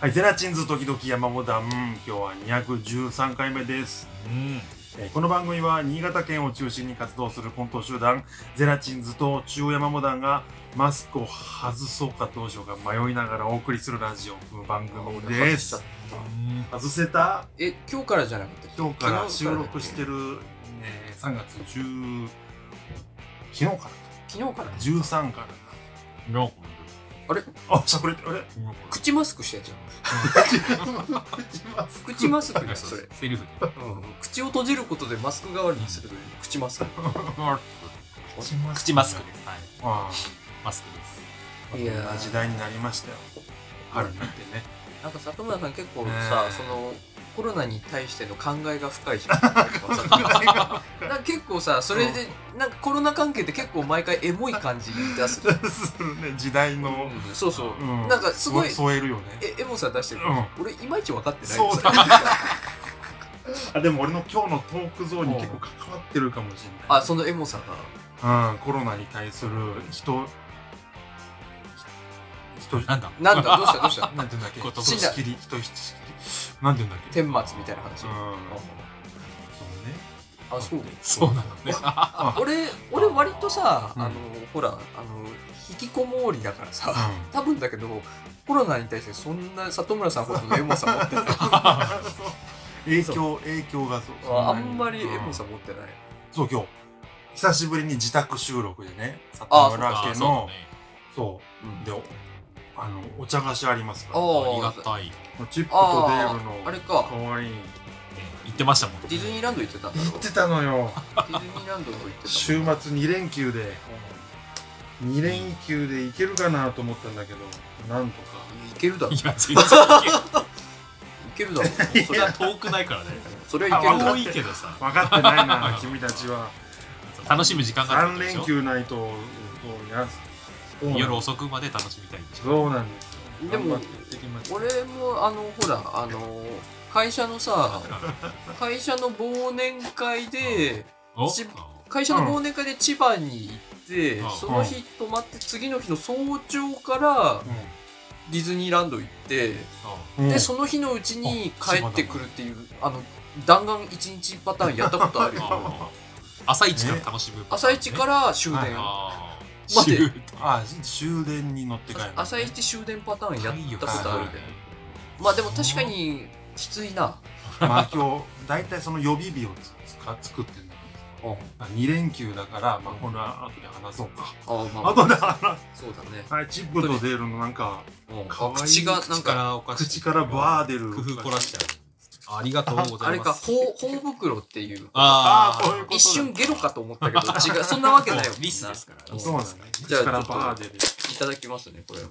はい、ゼラチンズ時々山モダン、今日は213回目です。うん。えーこの番組は新潟県を中心に活動するコント集団ゼラチンズと中央山モダンがマスクを外そうかどうしようか迷いながらお送りするラジオ番組です。外せた？え、今日からじゃなくて今日から収昨日録してる、えー3月10昨日からか昨日から。13からの、あしゃくれてあれ？口マスクしてんじゃん。口マスクだよ、それ。セリフで。うん口を閉じることでマスク代わりにするという口マスク。口マスクです。はい。あマスクです。あいや時代になりましたよ春になってねなんか里村さん結構ねさ、えそのコロナに対しての考えが深いじゃん。なんか結構さ、それで、なんかコロナ関係って結構毎回エモい感じに出す。ね時代の、うんそうそう。うん。なんかすごい添えるよね。え、エモさ出してる、うん。俺いまいち分かってない あでも俺の今日のトークゾーンに結構関わってるかもしれない。あ、そのエモさが。うん、コロナに対する人人なんだ？なんだ、どうした？どうした？なんていうんだっけ？人仕切り人仕なんていうんだっけ？天末みたいな話。うん。そうね。あ、そう。そうなのね。あ 俺、俺割とさ、うん。あの、ほら、あの、引きこもりだからさ、う多分だけど、コロナに対してそんな里村さんほどのエモさ持ってない。影響影響がそう。そああなにんまりエモうんさ持ってない。そう今日。久しぶりに自宅収録でねあ里村家あそうだのね。そう。うん。でおあのお茶菓子ありますから。あありがたい。チップとデールのああれかかわいい言ってましたもん。ディズニーランド行ってたんだろ行ってたのよディズニーランド行ってた。週末2連休で2連休で行けるかなと思ったんだけどなんとか行けるだろ。いや、行全然いける。けるだろ。それは、それは遠くないからね。それはいけるだろ遠。いけどさ。分かってないな君たちは楽しむ時間があるっ3てことでしょ？連休ないと夜遅くまで楽しみたいんでしょ。そうなんですよでも俺も、あの、ほら、あの、会社のさ、会社の忘年会で、会社の忘年会で千葉に行って、うん。その日泊まって次の日の早朝からディズニーランド行って、うん。でその日のうちに帰ってくるっていうあの弾丸一日パターンやったことあるよ。あ朝一から楽しむ。朝一から終電、待って。終あ終電に乗って帰るの朝一終電パターンやったことあるはい。ねまあでも確かにきついな。まあ今日大体その予備日をつか作ってるんだけど2連休だから、まあ、これは後で話そうか。あまあ後で話そうだね。はいチップとデールのなんかかわいい口がなん口か口からバー出る。工夫凝らしてある。ありがとうございます。あれか頬頬袋っていう。ああーそういうことだ。一瞬ゲロかと思ったけど違うそんなわけないよ リスですからうんそうなんだね。じゃあいただきますねこれ。はい。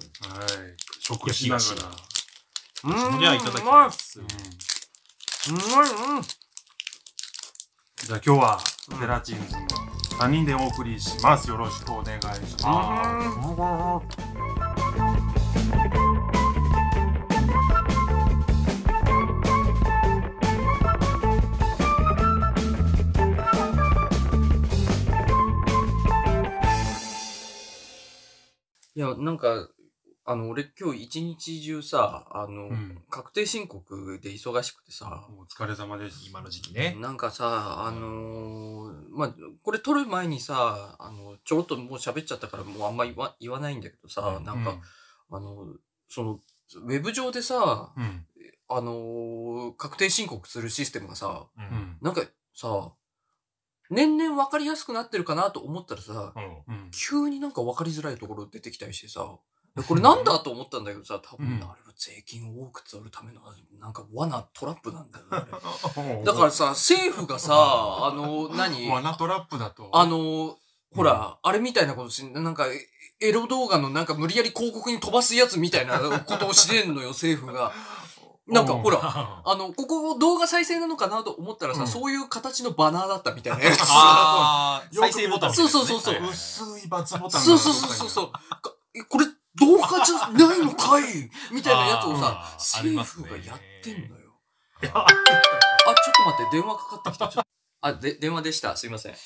食しながら。うんじゃあいただきます。うん。うまいうん。じゃあ今日はゼラチンズの3人でお送りします。よろしくお願いしますいや、なんか、あの、俺今日一日中さ、あの、うん。確定申告で忙しくてさ、お疲れ様です今の時期ね。なんかさ、あのーまあ、これ撮る前にさ、あの、ちょろっともう喋っちゃったからもうあんま言わ言わないんだけどさ、うん。なんか、あの、その、ウェブ上でさ、うん。あのー確定申告するシステムがさ、う。うんん。なんかさ、年々分かりやすくなってるかなと思ったらさ、うん。うん急になんか分かりづらいところ出てきたりしてさ、これなんだと思ったんだけどさ、多分うんあれは税金を多く取るためのなんか罠トラップなんだよね。あれ。だ だからさ、政府がさ、あの、何？罠トラップだと？あの、ほら、あれみたいなことし、なんか、エロ動画のなんか無理やり広告に飛ばすやつみたいなことをしてんのよ、政府が。なんかほら、あ あの、ここ動画再生なのかなと思ったらさ、うんそういう形のバナーだったみたいなやつ。あー、再生ボタン。そうそうそうそう薄いバツボタンがそうそうそうそうそう。これ動画じゃないのかいみたいなやつをさあ、ーあり政ますね府がやってんのよ。あ、ちょっと待って、電話かかってきた。ちょあ、で、電話でした。すいません。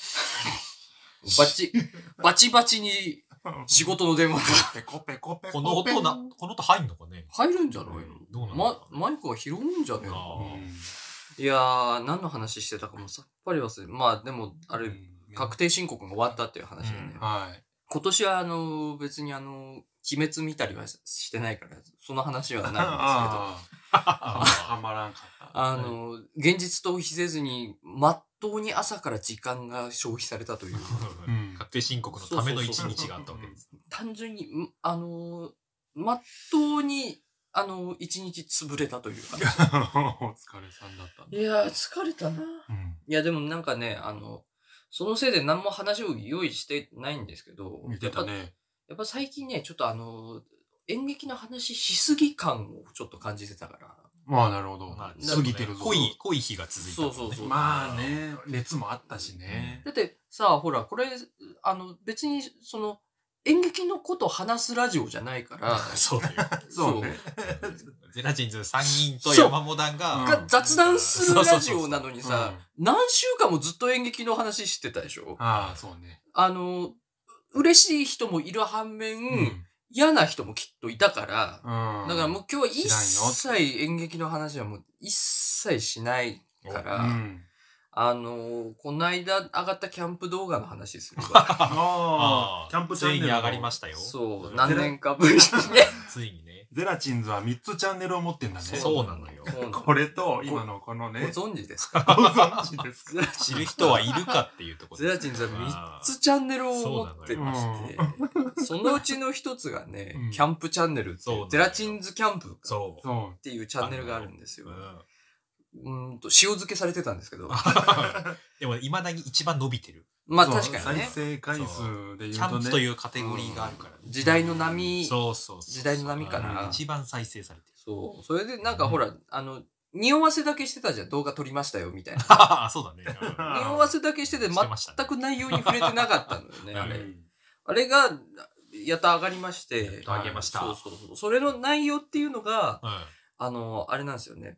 バチ、バチバチに仕事の電話が。ペコペコペコ。この音な、この音入んのかね？入るんじゃないどうなののま、マイクが拾うんじゃねえあのー。いやー、何の話してたかもさっぱり忘れまあでも、あれ、確定申告が終わったっていう話だよね。はい。今年はあの、別にあの、鬼滅見たりはしてないから、その話はないんですけど、ああ。はまらんかった。あの、現実逃避せずに、まっとうに朝から時間が消費されたという。うん確定申告のための一日があったわけです。単純に、んあの、まっとうに、あの、一日潰れたというか。お疲れさんだったんだ。いやー、疲れたな。うん。いや、でもなんかね、あの、そのせいで何も話を用意してないんですけど、見てたね。やっぱ最近ね、ちょっとあの、演劇の話しすぎ感をちょっと感じてたから。まあ、なるほど。まあ過ぎてるぞ。濃い、濃い日が続いたもんね。そうそうそうまあね、熱もあったしね。だってさあ、ほら、これ、あの、別に、その、演劇のこと話すラジオじゃないから、そうだよ。そうね。ゼラチンズ3人と山モダンが、うんが雑談するラジオなのにうんさ、何週間もずっと演劇の話してたでしょああ、そうね。あの、嬉しい人もいる反面、うん。嫌な人もきっといたから、うん。だからもう今日は一切演劇の話はもう一切しないから、うん。あのこの間上がったキャンプ動画の話するわ。あああ、キャンプチャンネルの。ついに上がりましたよ。そう、何年かぶりにね。ついにね。ゼラチンズは3つチャンネルを持ってんだね。そうなのよ。これと、今のこのごね。存知ですか？ご存知ですか？知る人はいるかっていうところゼラチンズは3つチャンネルを持ってまして、そのうちの一つがねうん、キャンプチャンネルってゼラチンズキャンプっ。ていうチャンネルがあるんですよう。んと、塩漬けされてたんですけど。でも、未だに一番伸びてる。まあ確かにね再。生回数で言うキとね。ャンプというカテゴリーがあるから。時代の波、そうそうそう。時代の波かなうん一番再生されてる。そう。それでなんかほら、あの、匂わせだけしてたじゃん。動画撮りましたよ、みたいな。ああ、そうだね。匂わせだけしてて 全く内容に触れてなかったのよね、あれ。うんあれが、やっと上がりまして。やっと上げましたそうそうそう。それの内容っていうのが、うんあの、あれなんですよね。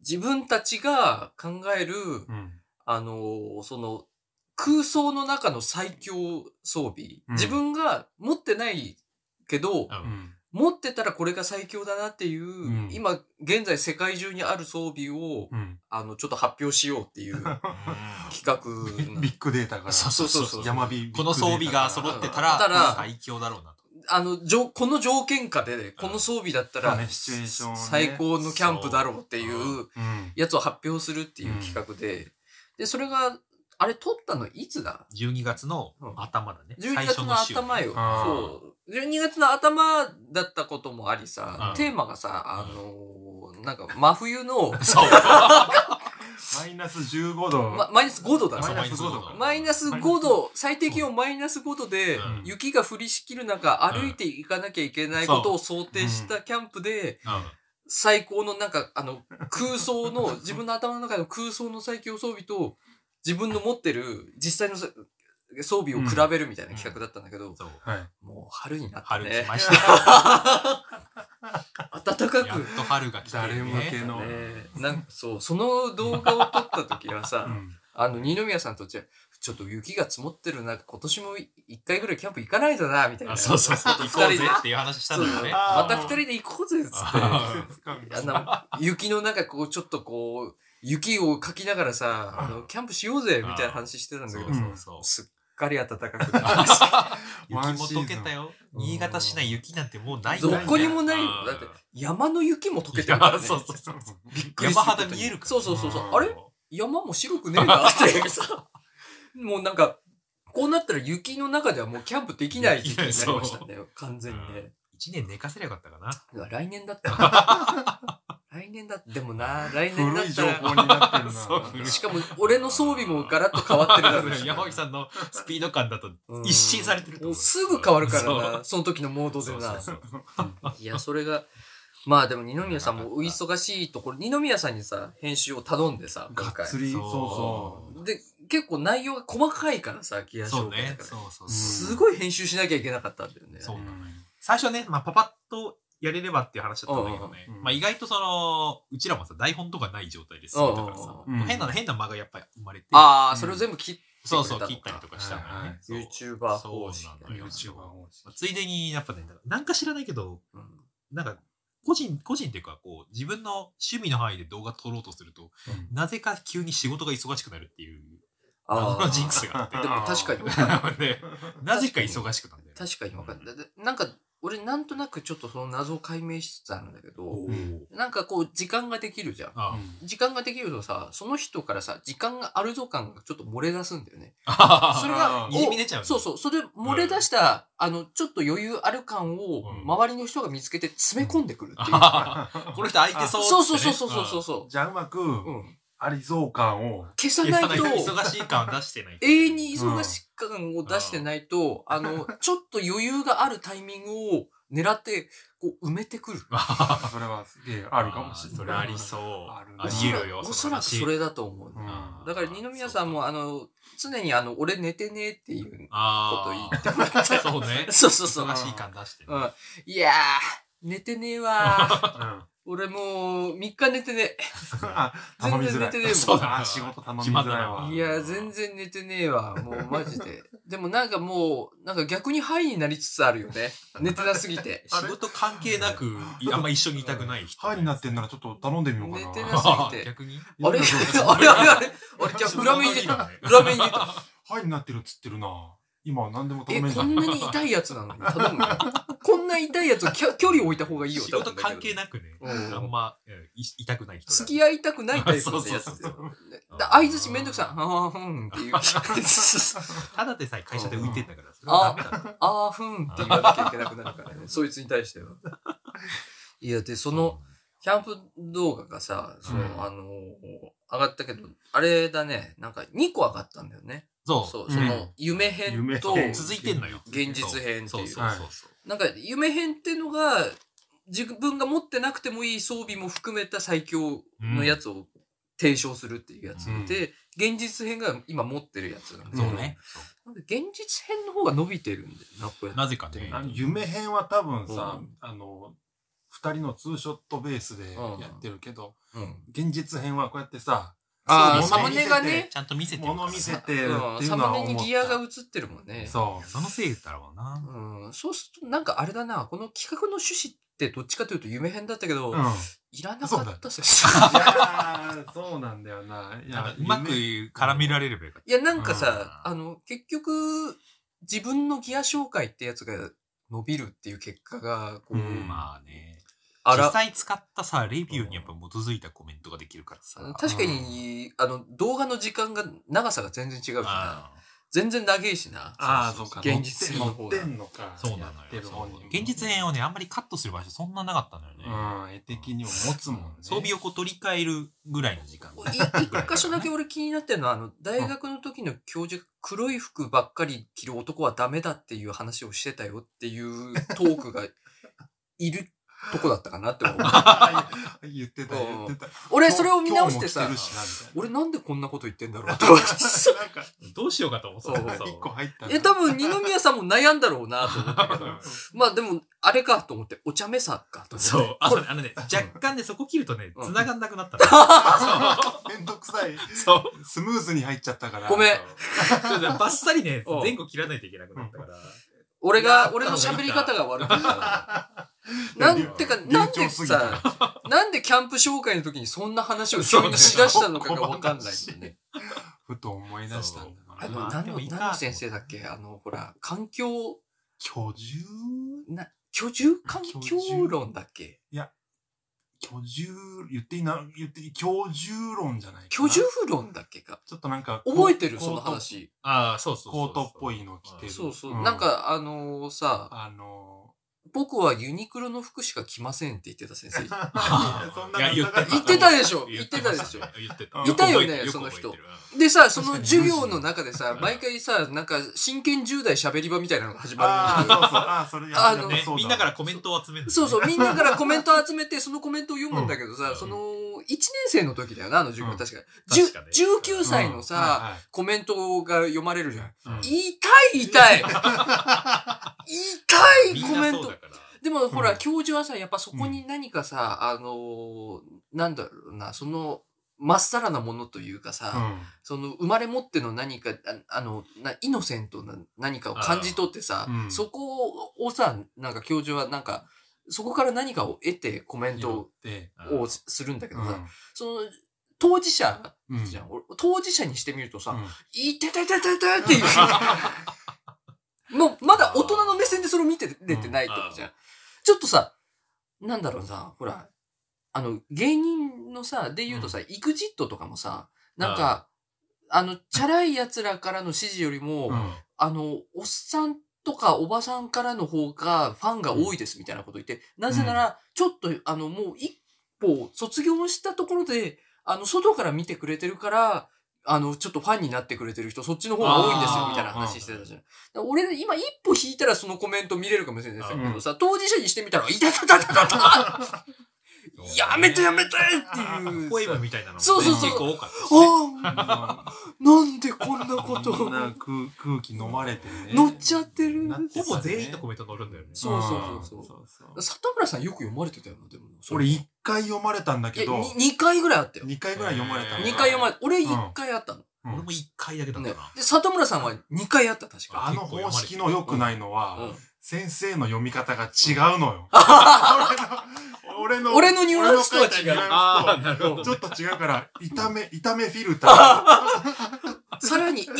自分たちが考える、うん。あの、その、空想の中の最強装備。うん自分が持ってないけど。持ってたらこれが最強だなっていう、ん今、現在世界中にある装備を、うん。あの、ちょっと発表しようっていう 企画なビッグデータから。そうそうそうそう山火。この装備が揃ってたたらら最強だろうなと。あの、じょこの条件下で、この装備だったら、最高のキャンプだろうっていううん。やつを発表するっていう企画で、で、それが、あれ撮ったのいつだ？12月の頭だね。12月の頭よ。そう。12月の頭だったこともありさう、んテーマがさ、あのーなんか真冬の、そう。マイナス15度。まマイナス5度だマイナス5度か。マイナス5度、最低気温マイナス5度でうん、雪が降りしきる中、歩いていかなきゃいけないことを想定したキャンプで、最高のなんか、あの、空想の、自分の頭の中の空想の最強装備と、自分の持ってる実際のさ装備を比べるみたいな企画だったんだけど、そう。はい。もう春になって春来ね。ました。暖かく。やっと春が来てる誰向けね。の。ねなんかそう、その動画を撮った時はさう、ん。あの、二宮さんとちちょっと雪が積もってる中、今年も一回ぐらいキャンプ行かないとな、みたいな。あそうそうそう。行こうぜっていう話したんだよね。あーまた二人で行こうぜ、つって。ああの、雪の中、こう、ちょっとこう、雪をかきながらさ、あの、キャンプしようぜ、みたいな話してたんだけどそうさ、そうそう。すっかり暖かくて。雪も溶けたよ。新潟市内雪なんてもうないどこにもないだって山の雪も溶けてるからね。そうそうそう。びっくり山肌見えるから。そうそうそうそう。あれ？山も白くねえなってさ、もうなんか、こうなったら雪の中ではもうキャンプできない時期になりましたね。完全にね。一年寝かせりゃよかったかな。来年だったら。来年だでもな、来年だ古いったら。情報になってるな。そう古いしかも、俺の装備もガラッと変わってるだろうし。山木さんのスピード感だとうん一新されてると思う。もうすぐ変わるからそな、その時のモードでな。そうそういや、それが、まあでも二宮さんもお忙しいところ、二宮さんにさ、編集を頼んでさ、がっつ。り、そうそうそで、結構内容が細かいからさ、ギアそうね紹介だ。から。そうそううんすごい編集しなきゃいけなかったんだよね。う。そうなのよ最初ね、まあ、パパッとやれればっていう話だったんだけどね。まあ、意外とその、うちらもさ、台本とかない状態で進めたからさ。変な、変な間がやっぱり生まれて。ああ、うん。それを全部切っそうそう、切ったりとかしたのよね。YouTuber 方式そうなのよ。YouTuber 方式。ついでに、やっぱね、なんか知らないけど、うん。なんか、個人、個人っていうか、こう、自分の趣味の範囲で動画撮ろうとすると、なぜか急に仕事が忙しくなるっていう、謎のジンクスがあって。でも確かに。で、なぜか忙しくなるんだよね。確かに分かる。なんか、俺なんとなくちょっとその謎を解明しつつあるんだけど、なんかこう時間ができるじゃん。あ時間ができるとさ、その人からさ、時間があるぞ感がちょっと漏れ出すんだよね。あそれがあ、ーにじみ出ちゃうねそうそう。それで漏れ出した、あの、ちょっと余裕ある感をうん周りの人が見つけて詰め込んでくるっていう。あーこの人空いてそうそうそうそうそうそうそう。じゃあうまくうん。ありそう感を消さうんないと、忙しい感は出してない。永遠に忙しい感を出してないと、あの、ちょっと余裕があるタイミングを狙って、こう埋めてくる。あ それはすげえあるかもしれないそれありそう。あるねあり得るよ。おそらくそれだと思う。うんだから二宮さんも、あの、常にあの、俺寝てねっていうことあ言あってもらって。そうね。そうそうそう。忙しい感出してね。うん。いやー、寝てねえわー。うん俺もう、3日寝てね あ頼みづらい全然寝てねえもんそうだあ仕事頼みづらいわえ。いや、全然寝てねえわ。もうマジで。でもなんかもう、なんか逆にハイになりつつあるよね。寝てなすぎて。仕事関係なく、いあんま一緒にいたくない人。歯になってんならちょっと頼んでみようかな寝てなすぎて 逆に？あれ？あれ？あれ？あれ？あれじゃあ裏目に出た。裏目に出た。歯になってるっつってるな今は何でもえ、頼めんじゃんこんなに痛いやつなの？に頼むのこんな痛いやつきょ距離置いた方がいいよ。仕事関係なくね、うんあんまうんい痛くない人だ付き合いたくないタイプのやつだそうそうよ。だ相づちめんどくさい。あーふんっていう。ただでさえ会社で浮いてんだから、それはダメだろ。あーふんって言わなきゃいけなくなるからね。そいつに対しては。いや、で、その、キャンプ動画がさ、そう、うんあのー上がったけど、あれだね、なんか2個上がったんだよね。そう。そう、うんその、夢編と、夢編続いてんのよ。現実編っていうそうそうそうそう。なんか夢編っていうのが、自分が持ってなくてもいい装備も含めた最強のやつを提唱するっていうやつうんで、現実編が今持ってるやつなんだけどそうね。なんで現実編の方が伸びてるんだよな、こうやってなぜかね。あの夢編は多分さ、うんあの二人のツーショットベースでうんやってるけど、うん。現実編はこうやってさああ、サムネがね、ちゃんと見せてる物見せてるっていううんのサは思ったムネにギアが映ってるもんね。そうそのせいだろうな。うん。そうすると、なんかあれだな、この企画の趣旨ってどっちかというと夢編だったけど、うん、いいらなかったさ。やーそうなんだよないやうまく絡められればよかっいや、なんかさ、うんあの、結局、自分のギア紹介ってやつが伸びるっていう結果が、こう、うんた。まあね。あら実際使ったさ、レビューにやっぱ基づいたコメントができるからさ。確かに、あの、動画の時間が、長さが全然違うしな。あ全然長いしな。ああそうか現実編の乗方がってんのかそうなのよ。現実編をね、あんまりカットする場所そんななかったのよね。うん絵的にも持つもんね装備をこう取り替えるぐらいの時間。い一箇所だけ俺気になってるのは、あの、大学の時の教授が黒い服ばっかり着る男はダメだっていう話をしてたよっていうトークがいるとこだったかなって思う。言ってた言ってた。俺それを見直してさ俺なんでこんなこと言ってんだろうと どうしようかと思ってそう。た一個入ったえ、多分二宮さんも悩んだろうなと思ったけど。まあでも、あれかと思って、お茶目さかと思って。そう。あこれあのね、若干ね、そこ切るとね、うん。繋がんなくなったの。めんどくさい。そう。スムーズに入っちゃったから。ごめん。そう。バッサリね、うん。前後切らないといけなくなったから。俺が、俺の喋り方が悪かった。なんてか、なんでさ、なんでキャンプ紹介の時にそんな話を急にしだしたのかがわかんないよね。ふと思い出したんだな。あの、まあ何の、何の先生だっけ？あの、ほら、環境、居住？な、居住環境論だっけ？居住言っていいな言っていい居住論じゃないかな。居住論だっけか？ちょっとなんか覚えてる？その話。ああ、そうそうコートっぽいの着てる。そうそう。うん。なんか、あのさ、あの僕はユニクロの服しか着ませんって言ってた先生。言って言ってたでしょ。言言ってたでしょ。言ってた。いたよねその人。でさ、その授業の中でさ、毎回さ、なんか真剣10代喋り場みたいなのが始まああるんだそうそう。ああそれやあのみんなからコメントを集めるそうそう、みんなからコメント集めて、そのコメントを読むんだけどさ、うん。その、1年生の時だよな、あの授業、うん。確か。確かねじゅ19歳のうん。さ、コメントが読まれるじゃん。うん。痛い痛い。痛みいコメント。でもほら、うん。教授はさ、やっぱそこに何かさ、あのーなんだろうな、その、まっさらなものというかさ、うん。その生まれ持っての何か、ああの、なイノセントな何かを感じ取ってさ、うん。そこをさ、なんか教授はなんか、そこから何かを得てコメントで、をするんだけどさ、うん。その、当事者うんじゃん。俺当事者にしてみるとさ、うん。いてててててっていう。もう、まだ大人の目線でそれを見てれてないとかじゃん。ちょっとさ、なんだろうな、ほら、あの、芸人のさ、で言うとさ、イグジットとかもさ、なんか、あの、チャラい奴らからの指示よりも、うん。あの、おっさんとかおばさんからの方がファンが多いですみたいなこと言って、なぜなら、ちょっと、あの、もう一歩卒業したところで、あの、外から見てくれてるから、あの、ちょっとファンになってくれてる人、そっちの方が多いんですよ、みたいな話してたじゃん。俺、今一歩引いたらそのコメント見れるかもしれないですけどさ、当事者にしてみたら、いたたたたたたやめてやめてっていう。ポエムみたいなのそうそうそう結構多かったああなんでこんなこと空空気飲まれてね。乗っちゃってるほぼ全員のコメント載るんだよね。そうそうそうそうそう里村さんよく読まれてたよな、でも。俺一回読まれたんだけど、に2回ぐらいあったよ。二回ぐらい読まれたの2回読まれ俺1回あったの。うん俺も一回だけだったねな。。で、里村さんは2回あった、確か。あの方式の良くないのは、うん先生の読み方が違うのよ。俺の、俺のニュアンスとは違うちょっと違うから、炒め、炒めフィルター。さらに痛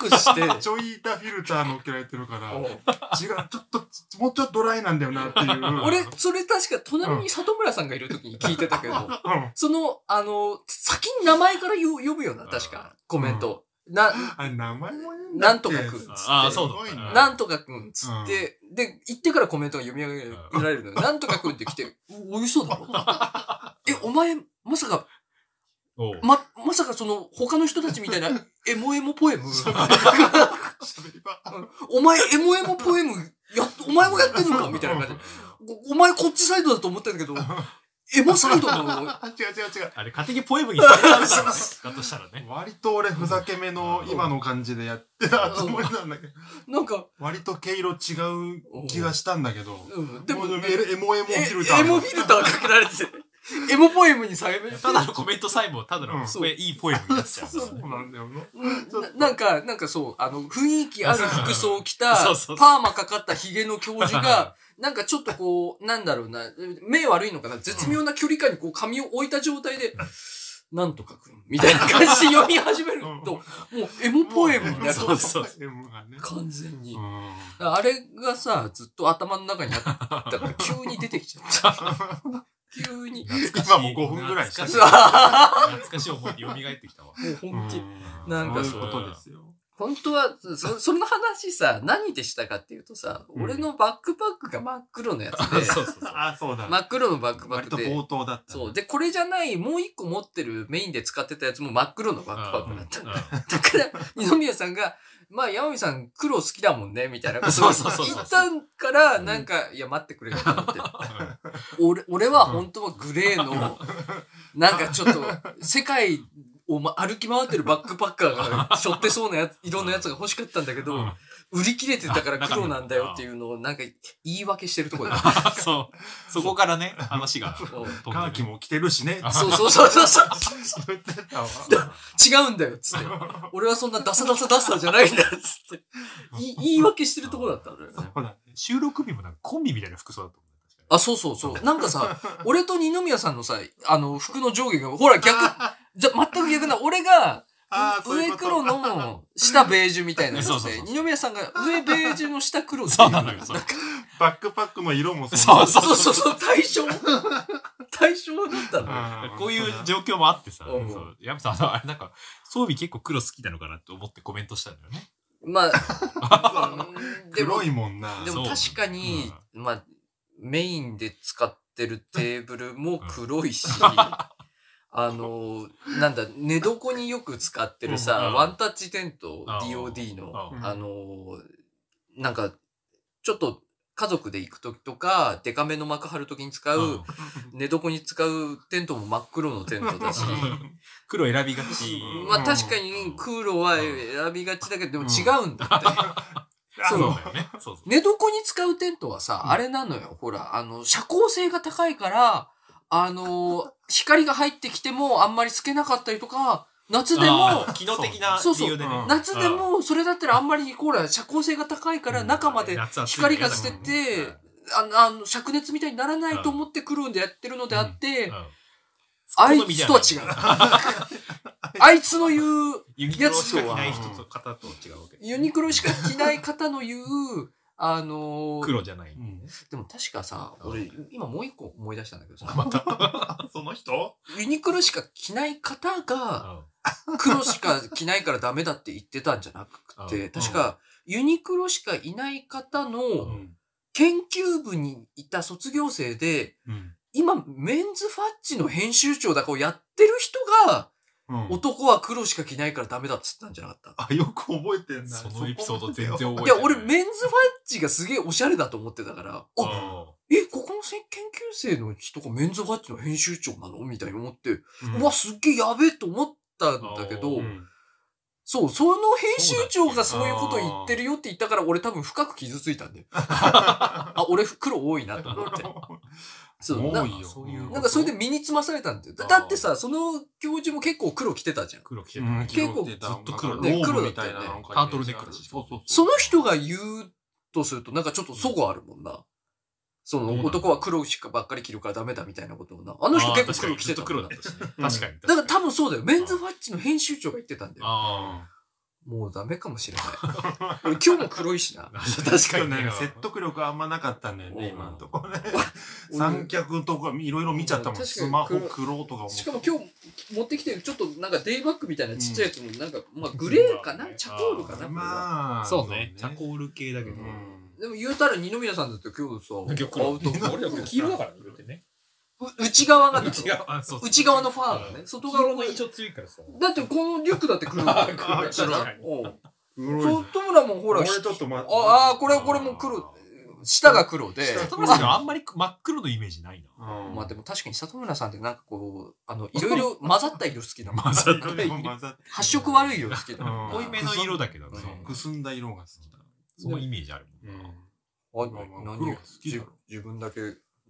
くして、ちょい板フィルター乗っけられてるから、うん違う、ちょっと、もうちょっとドライなんだよなっていう。俺、それ確か隣に里村さんがいる時に聞いてたけど、うん、その、あの、先に名前から呼呼ぶよな、確か。コメント。な、あれ、名前も言うんなんとかくんつって。ああ、そうだすごいななんとかくんつって、で、言ってからコメントが読み上げられるのよ。なんとかくんって来て、お、嘘だろ？え、お前、まさか、ま、まさかその、他の人たちみたいな、エモエモポエム？お前、エモエモポエム、やっ、お前もやってんのか？みたいな感じ。おお前こっちサイドだと思ったんだけど、エモサイドの、違う違う違う。あれ、勝手にポエムにされたんだろうねだとしたらね。割と俺ふざけめの今の感じでやってたつもりなんだけど、なんか、割と毛色違う気がしたんだけど、うん、でも、エモエモフえィルター。エモフィルターかけられて、エモポエムにされて、ただのコメントさえも、ただのうん。ポエいいポエムになっちゃう。そう。なんだよな。うん。ななんか、なんかそう、あの、雰囲気ある服装を着た、そうそうそう。パーマかかったヒゲの教授が、なんかちょっとこう、なんだろうな、目悪いのかな、絶妙な距離感にこう髪を置いた状態で、なんとかくん、みたいな感じで読み始めると、もうエモポエムになる。そうそうエモがね。完全にう。んあれがさ、ずっと頭の中にあったから、急に出てきちゃった。急に。も今も5分ぐらいした懐かしい懐かしい思い出蘇ってきたわ。う本気。うんなんかそういうことですよ。本当は、そ、その話さ、何でしたかっていうとさ、うん俺のバックパックが真っ黒のやつで、そうそうそう。あ、そうだ。真っ黒のバックパックで、割と冒頭だった。そう。で、これじゃない、もう一個持ってるメインで使ってたやつも真っ黒のバックパックだった。うん だから、二宮さんが、まあ、山美さん黒好きだもんね、みたいなことをそうそうそうそう言ったから、なんか、いや、待ってくれよと思って。俺、俺は本当はグレーの、なんかちょっと、世界をま歩き回ってるバックパッカーが 背負ってそうなやつ、色のやつが欲しかったんだけど、うん売り切れてたから黒なんだよっていうのを、なんか言い訳してるところだ。そう。そこからね、話が。カーキも着てるしね。そうそうそうそう。違うんだよ、つって。俺はそんなダサダサダサじゃないんだよ、つって。い言い訳してるところだったんだよね。そうだね。収録日もなんかコンビみたいな服装だったあ、そうそうそう。なんかさ、俺と二宮さんのさ、あの、服の上下が、ほら逆、じゃ、全く逆な、俺が、上黒の下ベージュみたいなやつで、そうそう。そう二宮さんが上ベージュの下黒っていそうなのよそう。なんか。バックパックの色もそう。そうそうそう、対象。対象だったのこういう状況もあってさ、ヤムさん、あれなんか、装備結構黒好きなのかなって思ってコメントしたんだよね。まあ、黒いもんな。でも確かに、まあ、メインで使ってるテーブルも黒いし、あの、なんだ、寝床によく使ってるさ、うんワンタッチテント、うん DOD の、うん。あの、なんか、ちょっと家族で行くときとか、デカめの幕張るときに使う、うん。寝床に使うテントも真っ黒のテントだし、黒選びがち。まあ確かに黒は選びがちだけど、でも違うんだって。そ そううだよね。そうそう。寝床に使うテントはさ、あれなのよ。ほら、あの、遮光性が高いから、あのー光が入ってきてもあんまりつけなかったりとか、夏でも機能的なそう。そう理由でね。夏でもそれだったらあんまりほら遮光性が高いから中まで夏は暑い光が捨てう。ん。て、あの、あの灼熱みたいにならないと思って黒でやってるのであって、うん。あいつとは違う。あいつの言う、ユニクロしか着ない人と方と違うわけ。ユニクロしか着ない方の言う、あのー黒じゃない。うん。でも確かさ、俺、今もう一個思い出したんだけどさ、また。その人？ユニクロしか着ない方が、うん。黒しか着ないからダメだって言ってたんじゃなくて、うん。確か、ユニクロしかいない方のうん。研究部にいた卒業生で、うん。今、メンズファッチの編集長だかをやってる人が、うん男は黒しか着ないからダメだっつったんじゃなかった？あ、よく覚えてんな。そのエピソード全然覚えてない。いや、俺、メンズファッチがすげえおしゃれだと思ってたから、あ、あえ、ここのせ研究生の人がメンズファッチの編集長なの？みたいに思って、うんうわ、すっげえやべえと思ったんだけど、うんそう、その編集長がそういうこと言ってるよって言ったから、俺多分深く傷ついたんだよ。あ、俺黒多いなと思って。そう、な多いよ。そういうなんかそれで身につまされたんだよ。だだってさ、その教授も結構黒着てたじゃん。黒着てる。うん結構ずっと黒ね、ね黒みたいな黒だったよねタートルネックだしそうそうその人が言うとすると、なんかちょっと齟齬あるもんな。その男は黒しかばっかり着るからダメだみたいなことをな。あの人結構黒着てた黒だったしね。確かに。だから多分そうだよ。メンズファッチの編集長が言ってたんだよ。あもうダメかもしれない。俺今日も黒いしな。あ。確かにね。説得力あんまなかったんだよね、うん今のところね。俺三脚とかいろいろ見ちゃったもん。スマホ黒とかも。しかも今日持ってきてるちょっとなんかデイバッグみたいなちっちゃいやつもなんか、まあグレーかな？うんチャコールかな？まあ、そうね。チャコール系だけど。うんでも言うたら二宮さんだって今日さ、アウト俺は黄色だからね、言うてね。う内側がだ内側、あそうそう内側のファーがね、外側が黄色の印象強いからさ。だってこのリュックだって黒だよ黒いじゃ確かにうん黒い。外村もほら、俺ちょっと待って。ああー、これ、これも黒。下が黒で。下里村さんあんまり真っ黒のイメージないな。うんまあでも確かに里村さんってなんかこう、あの、いろいろ混ざった色好きだもん。混ざっいろいろ混ざって発色悪い色好きだもん。うん濃いめの色だけどね。そうくすんだ色が好きだ。そのイメージあるもんな。あ、まあまあ何黒が好きだろ自自分だけ、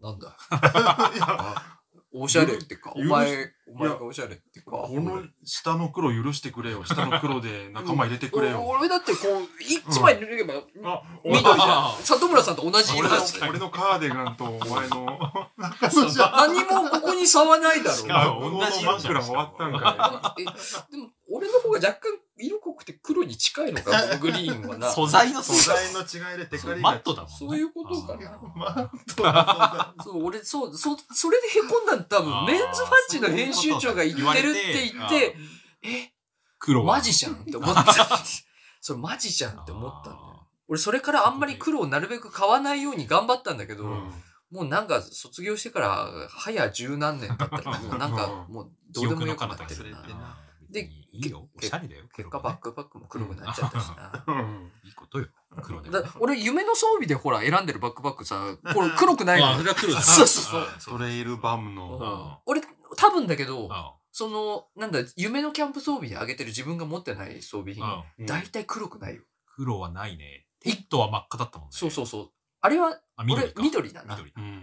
なんだ。おしゃれってか、お前、お前がおしゃれってか。この下の黒許してくれよ。下の黒で仲間入れてくれよ。俺俺だってこう、一枚脱げば、あ、緑じゃん。里村さんと同じ色だし。俺のカーディガンとお前の 何もここに差はないだろう。同じ枕終わったんかえ、でも、俺の方が若干色濃くて黒に近いのか、このグリーンはな。素材のい。素材の違いでテカリが。マットだもんね。そういうことかな。マットはそう、俺、そう、そ、それで凹んだん多分、メンズファッチの編集長が言ってるって言って、え、黒はマジじゃんって思った。それマジじゃんって思ったんだよ。俺、それからあんまり黒をなるべく買わないように頑張ったんだけど、うんもうなんか卒業してから、早十何年経ったら、もうなんか、もうどうでもよくなってるな。でで、いいよ。おしゃれだよ。結果バックパックも黒くなっちゃったしな。うんいいことよ。黒で。だ俺、夢の装備でほら、選んでるバックパックさ、これ黒くないのあ、それは黒だ。そうそうそうあトレイルバムうの。ん俺、多分だけど、あその、なんだ、夢のキャンプ装備であげてる自分が持ってない装備品、あうん大体黒くないよ。黒はないね。テントは真っ赤だったもんね。そうそうそう。あれは、あ、俺緑、だな。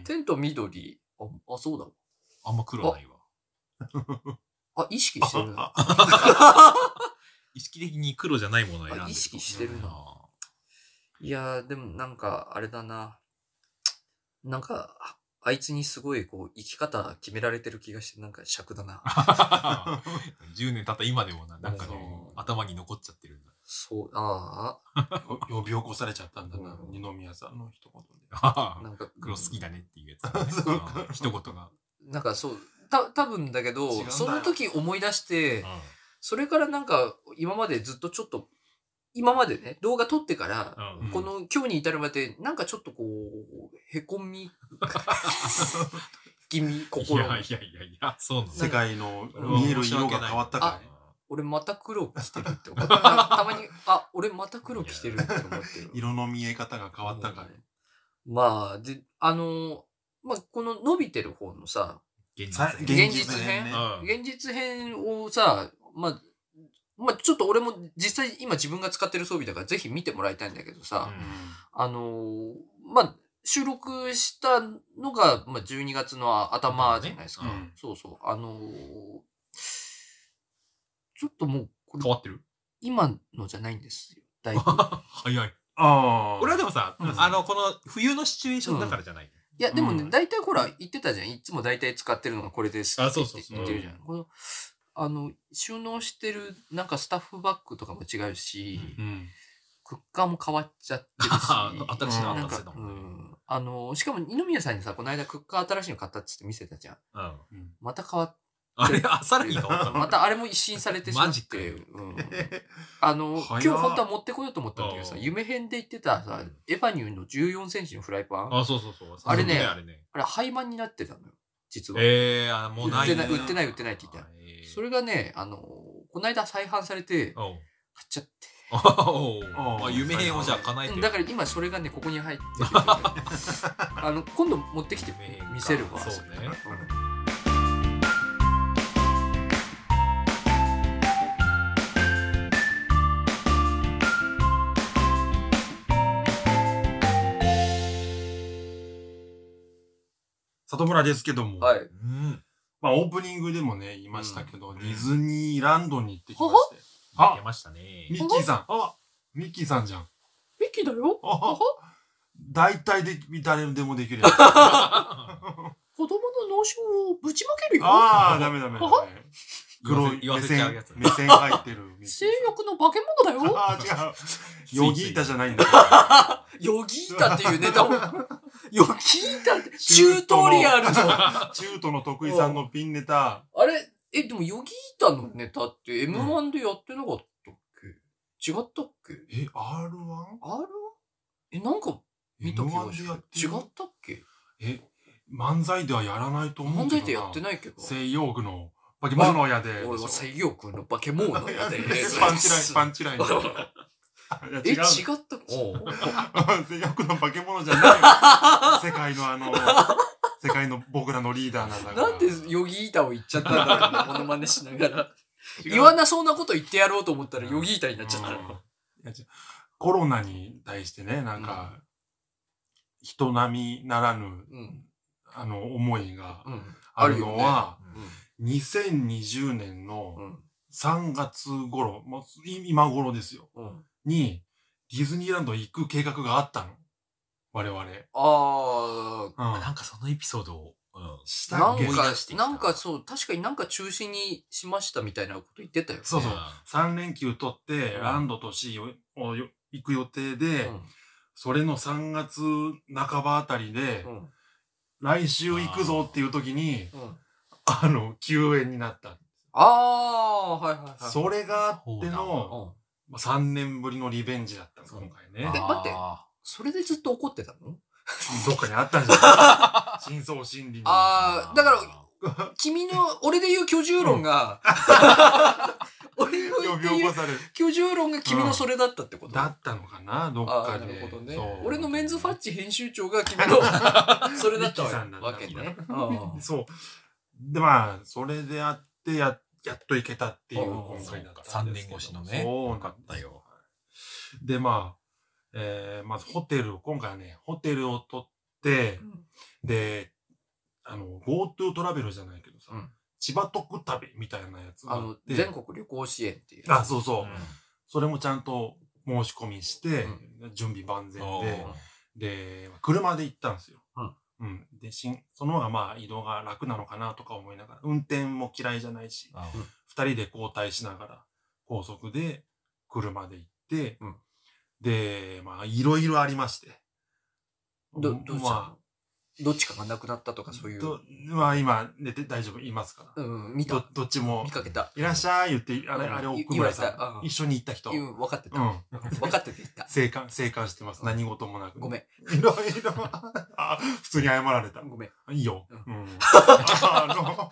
テント緑。あ、あそうだわ。あんま黒ないわ。あ、意識してるな。意識的に黒じゃないものを選んでる。あ意識してるないやー、でもなんか、あれだな。なんか、ああいつにすごい、こう、生き方決められてる気がして、なんか尺だな。10年経った今でもな、なんか頭に残っちゃってるんだ。そう、ああ、呼び起こされちゃったんだなう、ん二宮さんの一言で。なんか、黒好きだねっていうやつだね。一言が。なんかそう、た、多分だけど、よその時思い出してう、それからなんか、今までずっとちょっと、今までね、動画撮ってから、んうんこの今日に至るまで、なんかちょっとこう、へこみ、気味、い心がやいやいやいや、そうなの。世界の見える色が変わったからね。俺また黒着てるって思って。た たまに、あ、俺また黒着てるって思ってる。色の見え方が変わったから。まあ、で、あの、まあ、この伸びてる方のさ、現さ実現実編？現実編をさ、まあ、まあ、ちょっと俺も実際今自分が使ってる装備だからぜひ見てもらいたいんだけどさ、うんあのーまあ、収録したのが、まあ、12月の頭じゃないですか。ねうんそうそう。あのーちょっともう、これ変わってる？今のじゃないんですよ。だいぶ。早い。ああ。俺はでもさ、うんあの、この冬のシチュエーションだからじゃない。いや、でもね、うん大体ほら、言ってたじゃん。いつも大体使ってるのがこれです。あそうそうそうって言ってるじゃん。このあの、収納してる、なんかスタッフバッグとかも違うし、うん。クッカーも変わっちゃってるし。あ 新しいのあったなんか、うん。あの、しかも、二宮さんにさ、この間クッカー新しいの買ったっつって見せたじゃん。うん。うんまた変わっあれ、あ、さらに変わったの？またあれも一新されてしまって。マジかようん。あの、今早っ日本当は持ってこようと思ったんだけどさ、うん夢編で言ってたさ、エヴァニューの14センチのフライパン？あ、そうそうそう。あれねそうあれね。あれ、廃盤になってたのよ。実は。ええあ、もうないね。売ってない売ってない売ってないって言ったえーそれがね、あの、この間再販されて、買おうっちゃって。おうおうあ夢編をじゃあ叶えてる。うんだから今それがね、ここに入ってて、あの、今度持ってきて夢編か見せるわ。そうね。うん里村ですけども、はい。うん。まあオープニングでもね、言いましたけど、んディズニーランドに行ってきまして。あ出ましたね。ミッキーさん。あミッキーさんじゃん。ミッキーだよあ大体で、誰でもできるやつ。子供の脳腫をぶちまけるよああ、ダメダメダメは。黒い目線 目線入ってる。性欲の化け物だよああ、違う。ヨギータじゃないんだよ。ヨギータっていうネタを。ヨギータって、チュートリアルの。中途の徳井さんのピンネタ。あれえ、でもヨギータのネタって M1 でやってなかったっけ？違ったっけ？え、R1? ?R? え、なんか見た気が M1 しでやる？違ったっけ？え、漫才ではやらないと思うけどな。漫才ってやってないけど。西洋具の化け物屋で。俺は西洋君の化け物やで。パンチライン、パンチライン。え、違。ったっけ？西洋具の化け物じゃない。世界のあの、世界の僕らのリーダーなんだから。なんでヨギータを言っちゃったんだろうね、モノマネしながら。言わなそうなこと言ってやろうと思ったらヨギータになっちゃったコロナに対してね、なんか、人並みならぬ、うん。あの、思いがうん。あるのは、う2020年のん。うん。3月頃、もうい今頃ですよ。うん。に、ディズニーランド行く計画があったの。我々。あうん。なんかそのエピソードを、うん。あ、したなんかなんかそう、確かになんか中止にしましたみたいなこと言ってたよ。そうそううん。3連休取って、うんランドとシーををよ行く予定で、うん。それの3月半ばあたりで、うん。来週行くぞっていう時に、うん。あの、休園になった。ああ、はいはいはい。それがあっての、うん。まあ、3年ぶりのリベンジだったの、そう今回えね。待ってあそれでずっと怒ってたの？どっかにあったんじゃない？真相心理に。ああ、だから、君の、俺で言う居住論が、俺の言って言う起こされる。居住論が君のそれだったってこと？だったのかな？どっああ、かで。なるほどねそう。俺のメンズファッチ編集長が君の それだったミッキーさんだったわけね。そう。で、まあ、それであって、や、やっと行けたっていううん今回だった3んですけど。年越しのね。そうよかったよ。で、まあ、えー、まずホテルを、今回はね、ホテルを取って、で、あの、GoTo トラベルじゃないけどさ、うん千葉特旅みたいなやつがあの、全国旅行支援っていう。あ、そうそう、うんそれもちゃんと申し込みして、準備万全で、で、車で行ったんですよ。うん。うん。で、しん、その方がまあ移動が楽なのかなとか思いながら、運転も嫌いじゃないし、あ二人で交代しながら、高速で車で行って、うんで、まあ、いろいろありまして。ど、どうしたの？まどっちかがなくなったとかあ、そういう。どまあ今、寝て大丈夫、言いますから。うん、見どた。、どっちも見、かけた。いらっしゃい言って、あれ、うんあれ、奥村さん、たうん一緒に行った人。うん、分かってた。うん。分かってて言った。生還、生還してます。何事もなく。ごめん。いろいろ、あ、普通に謝られたん。。ごめん。いいよ。ううん。あの、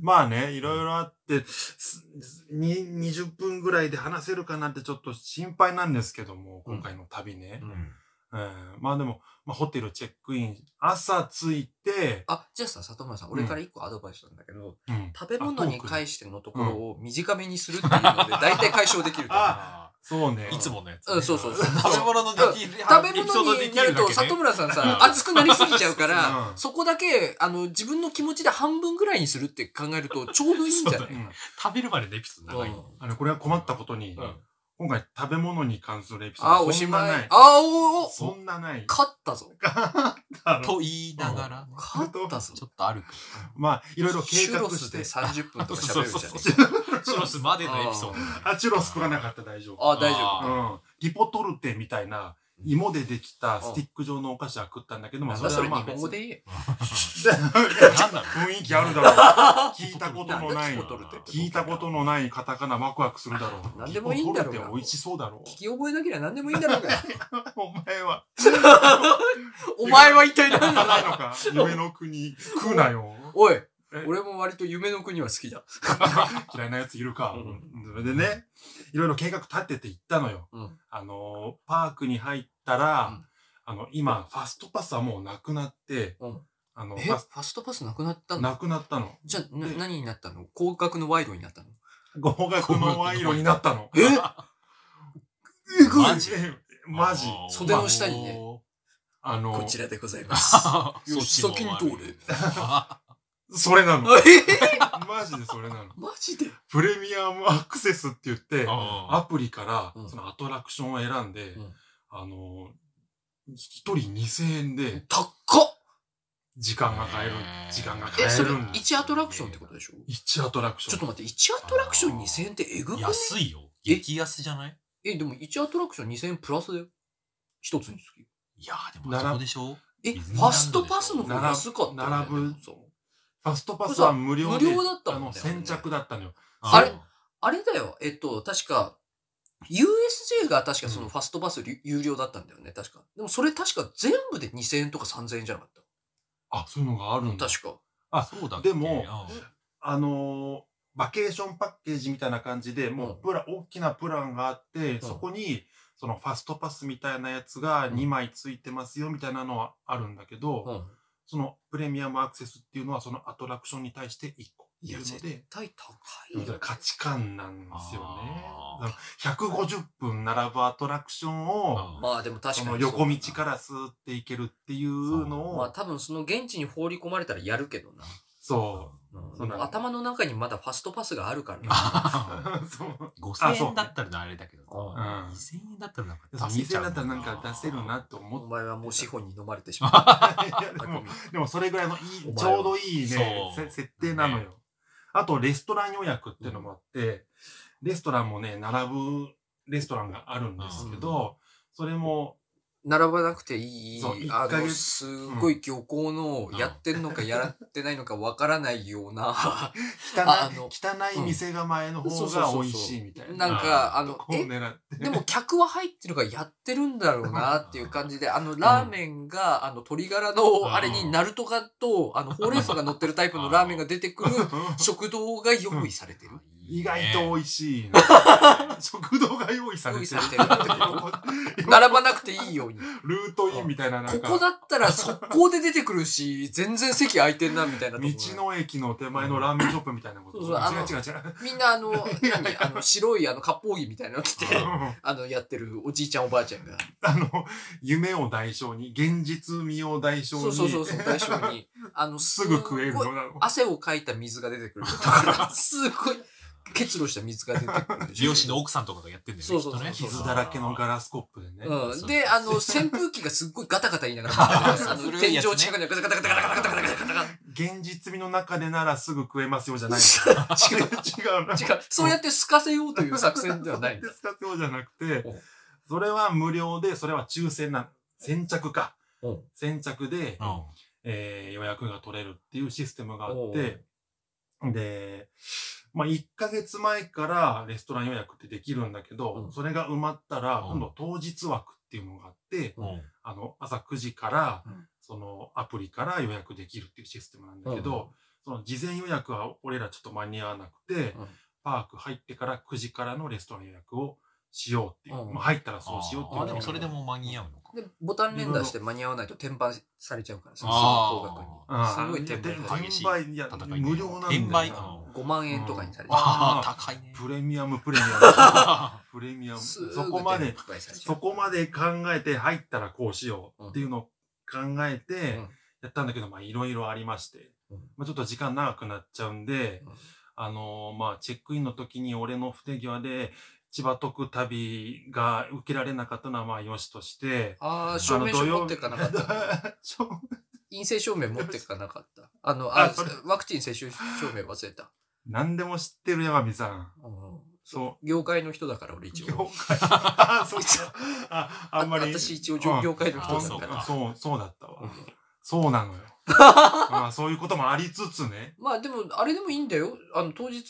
まあね、いろいろあって、すに20分ぐらいで話せるかなってちょっと心配なんですけども、今回の旅ね。うんえーまあでも、まあ、ホテルチェックイン、朝着いて、あ、じゃあさ、里村さん、俺から一個アドバイスなんだけど、うん。食べ物に関してのところを短めにするっていうので、大体解消できると思う。あそうね。いつものやつ、うんそうそうそう。食べ物のできる食べ物でになると、里村さんさ、熱くなりすぎちゃうから、うん。そこだけ、あの、自分の気持ちで半分ぐらいにするって考えると、ちょうどいいんじゃない？うん。食べるまでのエピソード長い。うん。あの、これは困ったことに、うん今回食べ物に関するエピソあ、ードおしまい。そんなない。あ、おおそんなない。勝ったぞ。あのと言いながら、勝ったぞち。ょっとあるか。まあ、いろいろ計シュロ画してスで。30分とか喋るじゃん。チュロスまでのエピソード。あ、チュロス食わなかった大丈夫。あ、大丈あうん。リポトルテみたいな、芋でできたスティック状のお菓子は食ったんだけど、夫。まあ、なんだそれはまあ日本語で雰囲気あるだろう。聞いたことのない、聞いたことのないカタカナワクワクするだろう。なんでもいいんだろう美味しそうだろ聞き覚えなければ何でもいいんだろう。お前は、お前は一体何ないのか夢の国、食うなよ。おいえ、俺も割と夢の国は好きだ。嫌いなやついるか。うんそれでね、いろいろ計画立てて行ったのよ。うんあのー、パークに入ったら、うん。あの、今、ファストパスはもうなくなって、うん。あの、え、ファスファストパスなくなったの？なくなったの。じゃあ、なで何になったの？広角の賄賂になったの？合格の賄賂になったの。え？えぐいマジマジ。あー。袖の下にね。あの、こちらでございます。そっちも先に通れ。それなの。え？マジでそれなの。マジで？プレミアムアクセスって言って、あアプリからうん。そのアトラクションを選んで、うんあの、一人2000円で高っ！時間が買える時間が買え、それえるんです。1アトラクションってことでしょ？1アトラクション。ちょっと待って、1アトラクション2000円ってえぐくない？安いよ。え？激安じゃない？え、でも1アトラクション2000円プラスだよ。一つにつき。いやーでもあそこでしょ？え、ディズファニーランドでしょ？ストパスの方が安かったよ。ね並ぶ。ファストパスは無料で、無料だったもんね。あの、先着だったのよ。あれ？あれだよ、えっと、確か、USJ が確かそのファストパスり有料だったんだよね、確か。でもそれ確か全部で2000円とか3000円じゃなかっあ、そういうのがあるんた。だ。確か。あそうだっけでもうんあのーバケーションパッケージみたいな感じで、もうプラ、大きなプランがあって、そこに、そのファストパスみたいなやつが2枚ついてますよみたいなのはあるんだけど、うん。そのプレミアムアクセスっていうのはそのアトラクションに対して1個いや、いるの絶で、対高いよ。価値観なんですよねあ。150分並ぶアトラクションを、まあでも確そかにの横道からスーっていけるっていうのを、まあ多分その現地に放り込まれたらやるけどな。そう。頭の中にまだファストパスがあるからな。あそう。5000円だったらあれだけどううん2000円だったらなんか2000円だったらなんか出せるなってお前はもう資本に飲まれてしまった。て。いやでも、それぐらいのいい、ちょうどいいね、設定なのよ。あと、レストラン予約っていうのもあって、レストランもね、並ぶレストランがあるんですけど、それも、並ばなくていいあの、すごい漁港のやってんのかやってないのかわからないような、汚ああのい、汚い店構えの方が美味しいみたいな。なんか、あの。でも客は入ってるからやってるんだろうなっていう感じで、あの、ラーメンが、あの、鶏ガラの、あれに、ナルトがと、あの、ほうれん草が乗ってるタイプのラーメンが出てくる食堂が用意されてる。意外と美味しいな。食堂が用意されてる。並ばなくていいように。ルートインみたいななんか。ここだったら速攻で出てくるし、全然席空いてんな、みたいなと道この駅の手前のラーメンショップみたいなこと。そうそうあの違う違う違う。みんなあの、何あの、白いあの、割烹着みたいなの着て、うんあの、やってるおじいちゃんおばあちゃんが。あの、夢を代償に、現実味を代償に。そうそうそうそう、大将に。あの、すぐ食える。汗をかいた水が出てくる。だから、すごい、結露した水が出てくるでしょ。美容師の奥さんとかがやってんだよね。そうそうそうきっとね傷だらけのガラスコップでね。うん。で、あの、扇風機がすっごいガタガタ言いながら回ってる、あの、天井古いやつね近くにガタガタガタガタガタガタガタガタガタガタ現実味の中でならすぐ食えますよじゃないの。違う。違うな。違う。そうやって透かせようという作戦ではないんだ。ですかそうじゃなくてうん、それは無料で、それは抽選な、先着か。うん先着で、うんえー予約が取れるっていうシステムがあって、で、まあ、1ヶ月前からレストラン予約ってできるんだけど、うん。それが埋まったら、うん。今度当日枠っていうのがあって、うん。あの、朝9時から、うん。そのアプリから予約できるっていうシステムなんだけど、うん。その事前予約は俺らちょっと間に合わなくて、うん。パーク入ってから9時からのレストラン予約をしようっていう。うん。まあ入ったらそうしようっていう。あー。でもそれでも間に合うのか。で、ボタン連打して間に合わないと転売されちゃうからさ、高額に。あすごいー転売でされ転売、いや、無料なんだ。転売5万円とかにされちゃう。ああ、高いね。プレミアム、プレミアム。プレミアム。そこまで、そうこまで考えて入ったらこうしようっていうのを考えてうんやったんだけど、まあいろいろありましてうん、まあちょっと時間長くなっちゃうんでうん、あのーまあチェックインの時に俺の不手際で千葉特旅が受けられなかったのはまあよしとして、ああ、証明書持ってかなかった。陰性証明持ってかなかった？あの、ああそれワクチン接種証明忘れた。何でも知ってる山美さん。うんそ業界の人だから俺一業応。界。あ、そうか。あ、あんまり。私一応業業界の人だから。そう、そうだったわ。うんそうなのよ。ま あそういうこともありつつね。まあでも、あれでもいいんだよ。あの、当日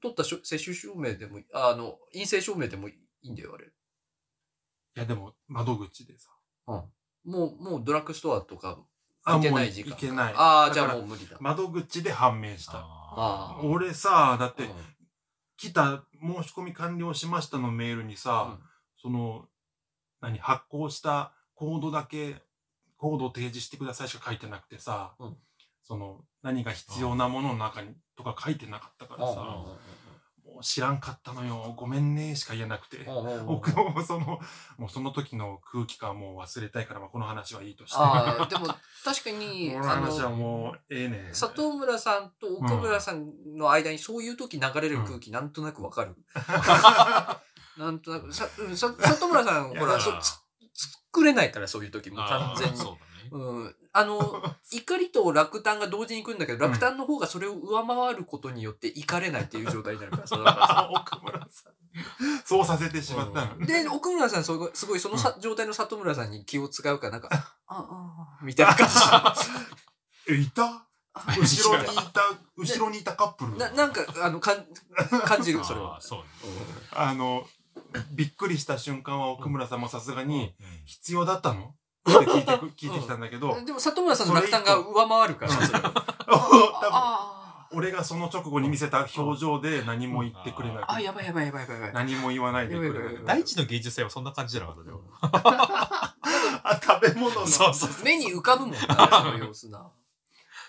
取ったしょ接種証明でもあの、陰性証明でもいいんだよ、あれ。いやでも窓口でさ。もう、もうドラッグストアとかあ、行けない時間。いけない。ああ、じゃあもう無理だ。窓口で判明した。あー俺さ、だってうん。来た申し込み完了しましたのメールにさ、その、何、発行したコードだけ、コードを提示してくださいしか書いてなくてさ、うん。その、何が必要なものの中に、とか書いてなかったからさ、もう知らんかったのよ。ごめんね、しか言えなくて。僕もその、もうその時の空気感もう忘れたいから、まあ、この話はいいとして。でも確かに、このあ話はの、もう、ええね里村さんと奥村さんの間にそういう時流れる空気なんとなくわかる？なんとなく、さ、うんさ里村さん、ほら、そつ作れないからそういう時も完全に。そうん、あの、怒りと落胆が同時に来るんだけど、落胆の方がそれを上回ることによって怒れないっていう状態になるから、その奥村さん。そうさせてしまったの。で、奥村さん、すごい、すごいそのさ、状態の里村さんに気を使うから、なんか、あ、あ、あみたいな感え、いた？じ。後ろにいた、後ろにいたカップル？な、なんか、あの、かん、感じる、それは。そうね。あの、びっくりした瞬間は奥村さんもさすがに、うん必要だったの？聞いてく、聞いてきたんだけど、でも、里村さんの落胆が上回るから、俺がその直後に見せた表情で何も言ってくれなあ、あ、くやばいやばいやばいやばい。何も言わないでくれやばいやばいやばない第一の芸術祭はそんな感じじゃなかったよ。あ、食べ物の。そうそうそう。目に浮かぶもんな、その様子な。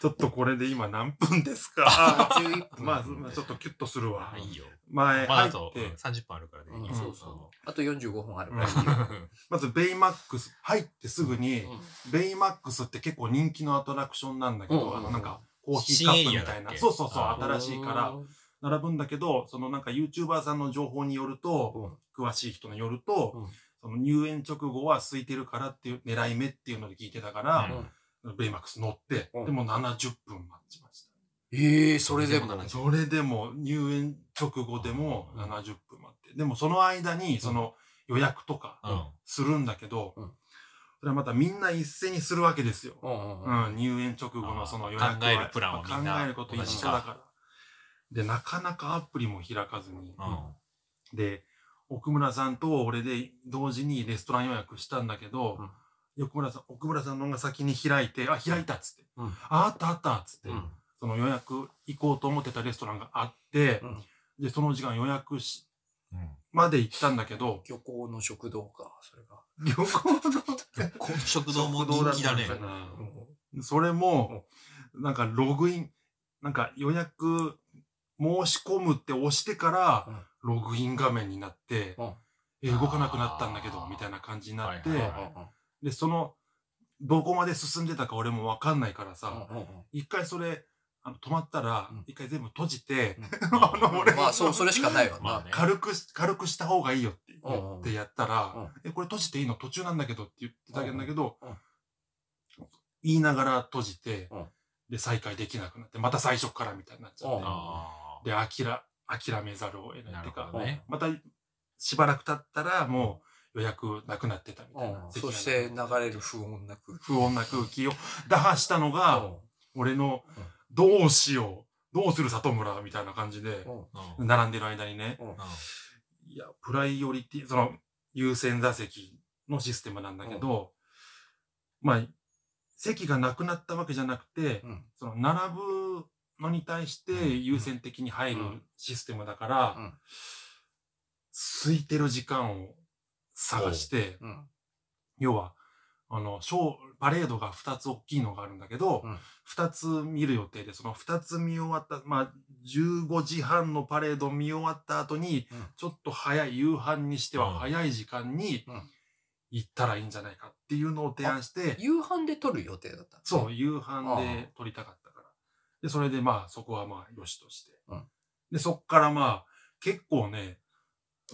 ちょっとこれで今何分ですか？11分。まあ、まあちょっとキュッとするわ。いいよ。前入っまだあとて、30分あるからね。うんいいよそうそう。あと45分あるからいいうんよ。まずベイマックス、入ってすぐに、うんベイマックスって結構人気のアトラクションなんだけど、うんあのなんか、コーヒーカップみたいな。そうそうそう、あ新しいから並ぶんだけど、そのなんか YouTuber さんの情報によると、詳しい人によると、うんその入園直後は空いてるからっていう狙い目っていうので聞いてたから、ベイマックス乗って、うんでも70分待ちました。ええ、それでも。それでも入園直後でも70分待って。でもその間にその予約とかうん。するんだけど、うんそれはまたみんな一斉にするわけですよ。うんうんうんうん、入園直後のその予約は考えるプランはみんな考えること一緒だから。で、なかなかアプリも開かずに。うん。で、奥村さんと俺で同時にレストラン予約したんだけど、奥村さん、奥村さんの方が先に開いて、あ、開いたっつって。うん。あ、あったあったっつって、うん。その予約行こうと思ってたレストランがあって、うん。で、その時間予約し、うん。まで行ったんだけど、漁港の食堂か、それが。旅行の食堂も人気だね。それも、なんかログイン、なんか予約申し込むって押してから、ログイン画面になって、うん。え動かなくなったんだけど、みたいな感じになって、はいはいはで、その、どこまで進んでたか俺もわかんないからさ、一回それ、あの止まったらうん、一回全部閉じて、うん。あの、俺まあ、そう、それしかないわな。まあね軽くし、軽くした方がいいよって言ってやったら、うん。え、これ閉じていいの？途中なんだけどって言ってたんだけど言いながら閉じてうん、で、再開できなくなって、また最初からみたいになっちゃっうん。て、あで、諦、諦めざるを得ない。なるてかほどね。また、しばらく経ったら、もう予約なくなってたみたいな。うん。そして流れる不穏な空気。不穏な空気を 打破したのが、うん。俺のうん、どうしよう、どうする里村みたいな感じで。並んでる間にね、うん。いや、プライオリティ、その、優先座席のシステムなんだけど、まあ、席がなくなったわけじゃなくて、うん。その、並ぶのに対して優先的に入るシステムだから、うん。空いてる時間を探して、うん。要は、あの、ショー、パレードが2つ大きいのがあるんだけど、うん2つ見る予定で、その2つ見終わった、まあ、15時半のパレード見終わった後に、うんちょっと早い、夕飯にしてうんは早い時間にうん行ったらいいんじゃないかっていうのを提案して、夕飯で撮る予定だった。そう、夕飯で撮りたかったから。で、それでまあ、そこはまあ、よしとして。うんで、そっからまあ、結構ね、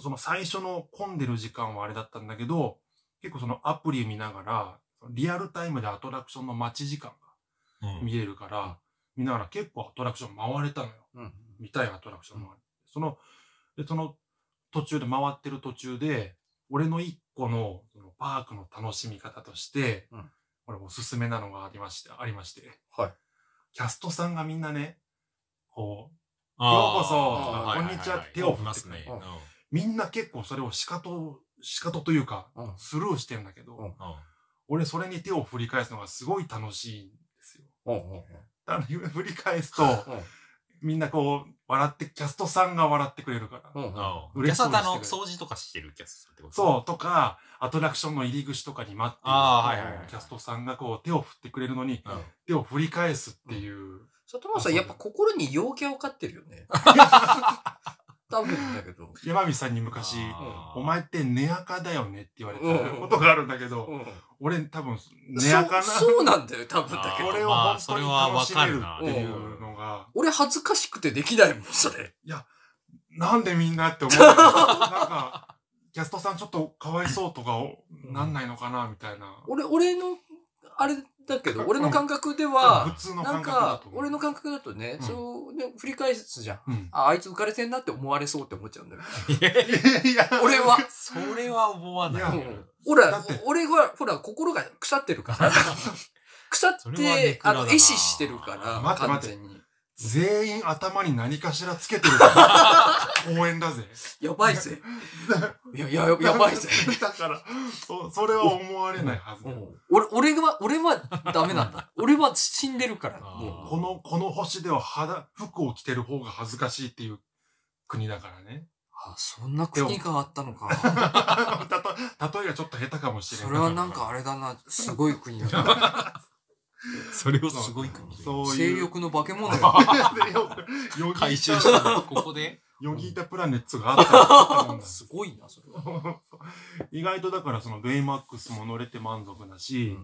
その最初の混んでる時間はあれだったんだけど、結構そのアプリ見ながら、リアルタイムでアトラクションの待ち時間がうん見れるから、見ながら結構アトラクション回れたのよ。うん。見たいアトラクションもある。その、で、その途中で回ってる途中で、俺の一個のそのパークの楽しみ方として、うんこれおすすめなのがありまして、ありまして、はい。キャストさんがみんなね、こう、ようこそこんにちは手を振ってますね。みんな結構それを仕方、仕方というか、うん。スルーしてんだけど、うん俺それに手を振り返すのがすごい楽しいんですよ。うん。うん。あの振り返すと、うん。みんなこう、笑って、キャストさんが笑ってくれるから。うん。うん。うんキャ嬉しそうターの掃除とかしてるキャスターってことそう、とか、アトラクションの入り口とかに待ってるあーはいはいはいキャストさんがこう手を振ってくれるのに、うん。手を振り返すっていう。里村さん、やっぱ心に陽キャを飼ってるよね。多分だけど。山道さんに昔、お前ってネアカだよねって言われうんたことがあるんだけど、うん。俺多分、ネアカな、そうそうなんだよ、多分だけど。これをまあ本当にそれは楽しめるっていうのが、俺恥ずかしくてできないもん、それ。なんでみんなって思う。なんか、キャストさんちょっとかわいそうとかなんないのかなみたいな。俺、俺の、あれだけど、俺の感覚ではなんか。俺の感覚だとね、うんそう、ね、振り返すじゃん。うん。あ、あいつ浮かれてんなって思われそうって思っちゃうんだよ。いやいや、俺は。それは思わないいやよ。ほら俺は、ほら、心が腐ってるから。腐って、あの、壊死してるから、待って待って完全に。全員頭に何かしらつけてる。応援だぜ。やばいぜ。いや、や、やばいぜ。だから、そ、それは思われないはずだ俺、俺は、俺はダメなんだ。俺は死んでるから。この、この星では肌、服を着てる方が恥ずかしいっていう国だからね。うあ、そんな国があったのか。たと、例えがちょっと下手かもしれない。それはなんかあれだな、すごい国だな。それをすごい国で。そう性いう。欲の化け物よ。よ回収したのここでヨギータプラネッツがあったあったもんだすごいな、それは。意外とだからそのベイマックスも乗れて満足だし、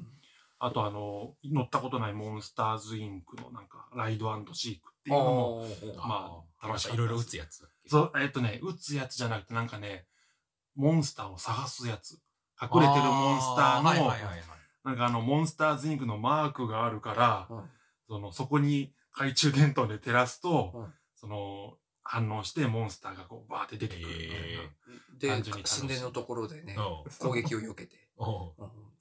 あとあの、乗ったことないモンスターズインクのなんか、ライドシークっていうのも、あまあ楽しかったいろいろ打つやつそう、えっとね、撃つやつじゃなくてなんかね、モンスターを探すやつ。隠れてるモンスターあはいのはいはいはい、なんかあの、モンスターズインクのマークがあるから、うん。その、そこに懐中電灯で照らすと、うん。その、反応してモンスターがこう、バーって出てくるみたいで単純に、楽しい。寸殿のところでね、うん。攻撃を避けて、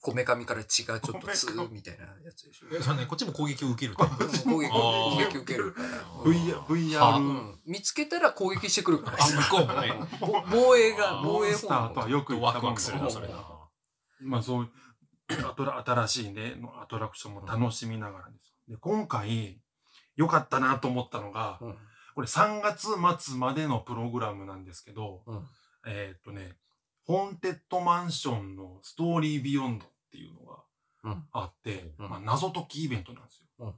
こめかみから血がちょっとつー みたいなやつでしょ。えそうね、こっちも攻撃を受けるタイプ攻撃、あー攻撃受けるから。VR、う VR、ん。見つけたら攻撃してくるから。あ、向こうもね。ぼ防衛が、防衛モンスターとはよく新しいね、のアトラクションも楽しみながらです。で、今回、良かったなと思ったのが、うん。これ3月末までのプログラムなんですけど、うん。えーっとね、ホーンテッドマンションのストーリービヨンドっていうのがうん。あって、うん。まあ、謎解きイベントなんですよ。うん。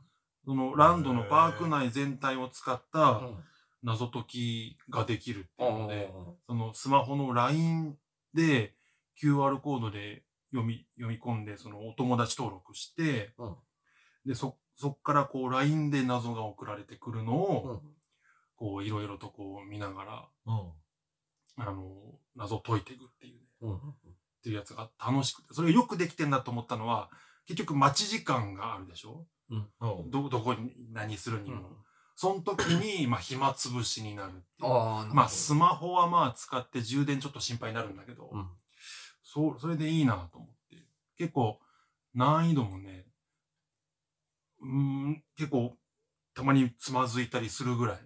そのランドのパーク内全体を使ったうん。謎解きができるっていうので、うんそのスマホの LINE で QR コードで読み、読み込んで、そのお友達登録して、うん。で、そ、そっからこう LINE で謎が送られてくるのを、うん。こういろいろとこう見ながら、うん。あの、謎解いていくっていうね、うん。っていうやつが楽しくて、それがよくできてんだと思ったのは、結局待ち時間があるでしょ？うん。ど、どこに何するにも。うん。その時に、まあ暇つぶしになるっていう。ああ、まあスマホはまあ使って充電ちょっと心配になるんだけど、うんそう、それでいいなと思って。結構、難易度もね、うーん、結構、たまにつまずいたりするぐらい、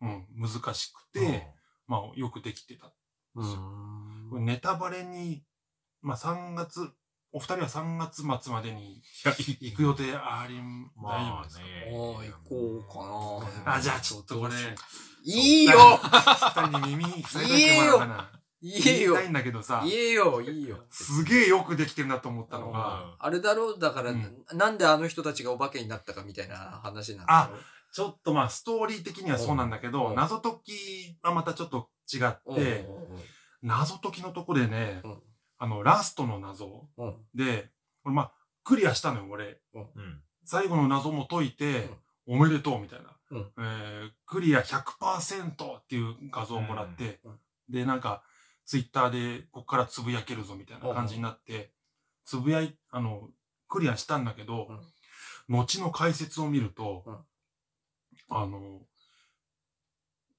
うんうん、難しくて、まあ、よくできてた。うんこれネタバレに、まあ3月お二人は3月末までに行く予定あり、ま大丈夫ですか？あね。ああ、行こうかな。あ、じゃあちょっとこれ、いいよ二人に耳塞いといてもらおうかな。いいよ言いたいんだけどさ、いいよ、いいよ。すげえよくできてるなと思ったのが、が、あれだろ？う、だから、うん。なんであの人たちがお化けになったかみたいな話なんだろう。ちょっとまあストーリー的にはそうなんだけど、うん。謎解きはまたちょっと違って、謎解きのとこでね、うん。あの、ラストの謎で、俺まあ、クリアしたのよ、俺。うん。最後の謎も解いて、おめでとうみたいな。うん。えークリア100%っていう画像をもらって、で、なんか、ツイッターでこっからつぶやけるぞみたいな感じになって、つぶやい、あの、クリアしたんだけど、後の解説を見ると、うん。あの、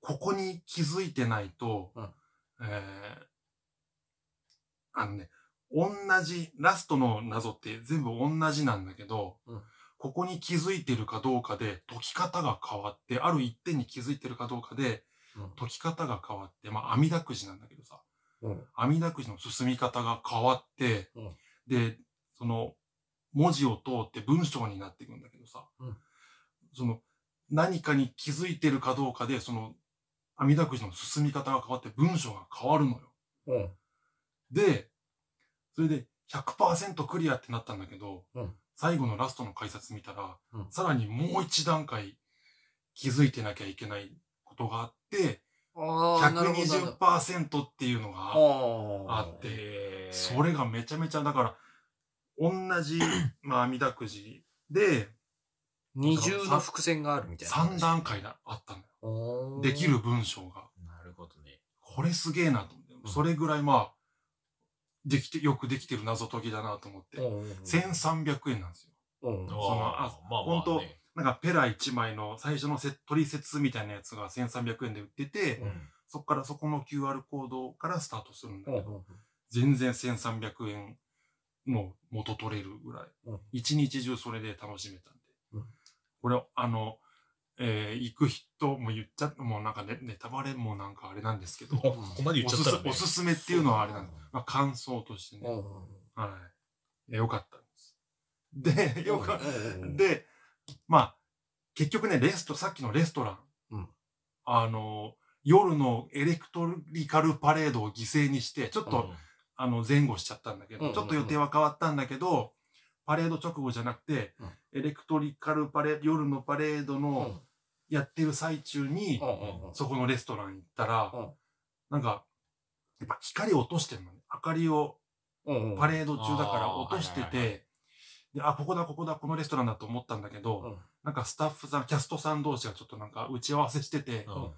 ここに気づいてないと、うん。えーあのね、同じ、ラストの謎って全部同じなんだけど、うん。ここに気づいてるかどうかで解き方が変わって、ある一点に気づいてるかどうかで解き方が変わって、まあ、網だくじなんだけどさ、うん。網だくじの進み方が変わって、うん。で、その、文字を通って文章になっていくんだけどさ、うん。その、何かに気づいてるかどうかで、その、網だくじの進み方が変わって文章が変わるのよ。うん。で、それで100%クリアってなったんだけど、うん。最後のラストの解説見たら、うん。さらにもう一段階気づいてなきゃいけないことがあって。120%っていうのがああって、それがめちゃめちゃ、だから、同じ、まあ、網だくじで、二重の伏線があるみたいな。3段階だあったのよ。おーできる文章が。なるほどね。これすげえなと思って。うんそれぐらいまあ、できて、よくできてる謎解きだなと思って。うん1300円なんですよ。うんそのあまあ本当まあねなんかペラ1枚の最初のセ取説みたいなやつが1300円で売ってて、うんそこからそこの QR コードからスタートするんだけど、うんうん全然1300円の元取れるぐらい。うん一日中それで楽しめたんで。うんこれ、あの、えー行く人も言っちゃ、もうなんかね、ネタバレもなんかあれなんですけど、ここまで言っおすすちゃったらね。おすすめっていうのはあれなんです。まあ感想としてね。うんはい。よかったんです。で、よかっうんで、まあ、結局ね、レスト、さっきのレストラン。うん。あの、夜のエレクトリカルパレードを犠牲にして、ちょっと、あの、前後しちゃったんだけど、うんうんうん。ちょっと予定は変わったんだけど、パレード直後じゃなくて、うん。エレクトリカルパレード、夜のパレードうん。のやってる最中に、うんうんそこのレストラン行ったら、うん。なんか、やっぱ光落としてるのね。明かりをうんうん。パレード中だから落としてて、で、あ、ここだ、ここだ、このレストランだと思ったんだけど、うんなんかスタッフさん、キャストさん同士がちょっとなんか打ち合わせしてて、うん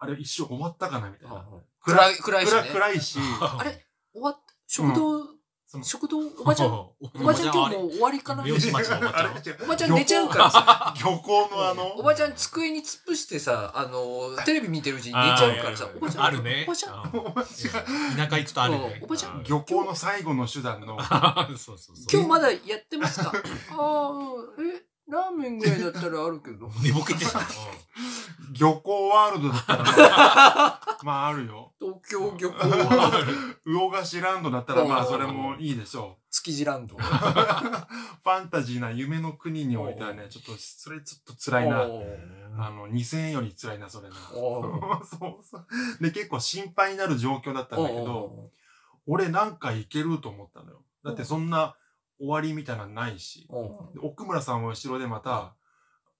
あれ一瞬終わったかなみたいな。暗い、暗いし暗ね。暗いし、あれ終わっ、食堂、その食堂、おばちゃん、おばちゃん今日もう終わりかな？漁師町のおばちゃんおばちゃん寝ちゃうから。さ。漁港のあの、おばちゃん机に突っ伏してさ、あの、テレビ見てるうちに寝ちゃうからさおばちゃん、あるね。おばちゃん、うん。おばちゃん田舎行くとあるね。うん。おばちゃん？う漁港の最後の手段の、そうそうそう。今日まだやってますか？ああ、え、ラーメンぐらいだったらあるけど。寝ぼけてた。漁港ワールドだったら、まあ、まああるよ。東京漁港は魚菓子ランドだったら、まあそれもいいでしょ築地ランド。う。ファンタジーな夢の国においてはね、ちょっと、それちょっと辛いな。あの、2000円より辛いな、それな。そうそう。で、結構心配になる状況だったんだけど、俺なんかいけると思ったのよ。だってそんな終わりみたいなのないし。おーおーで奥村さんは後ろでまた、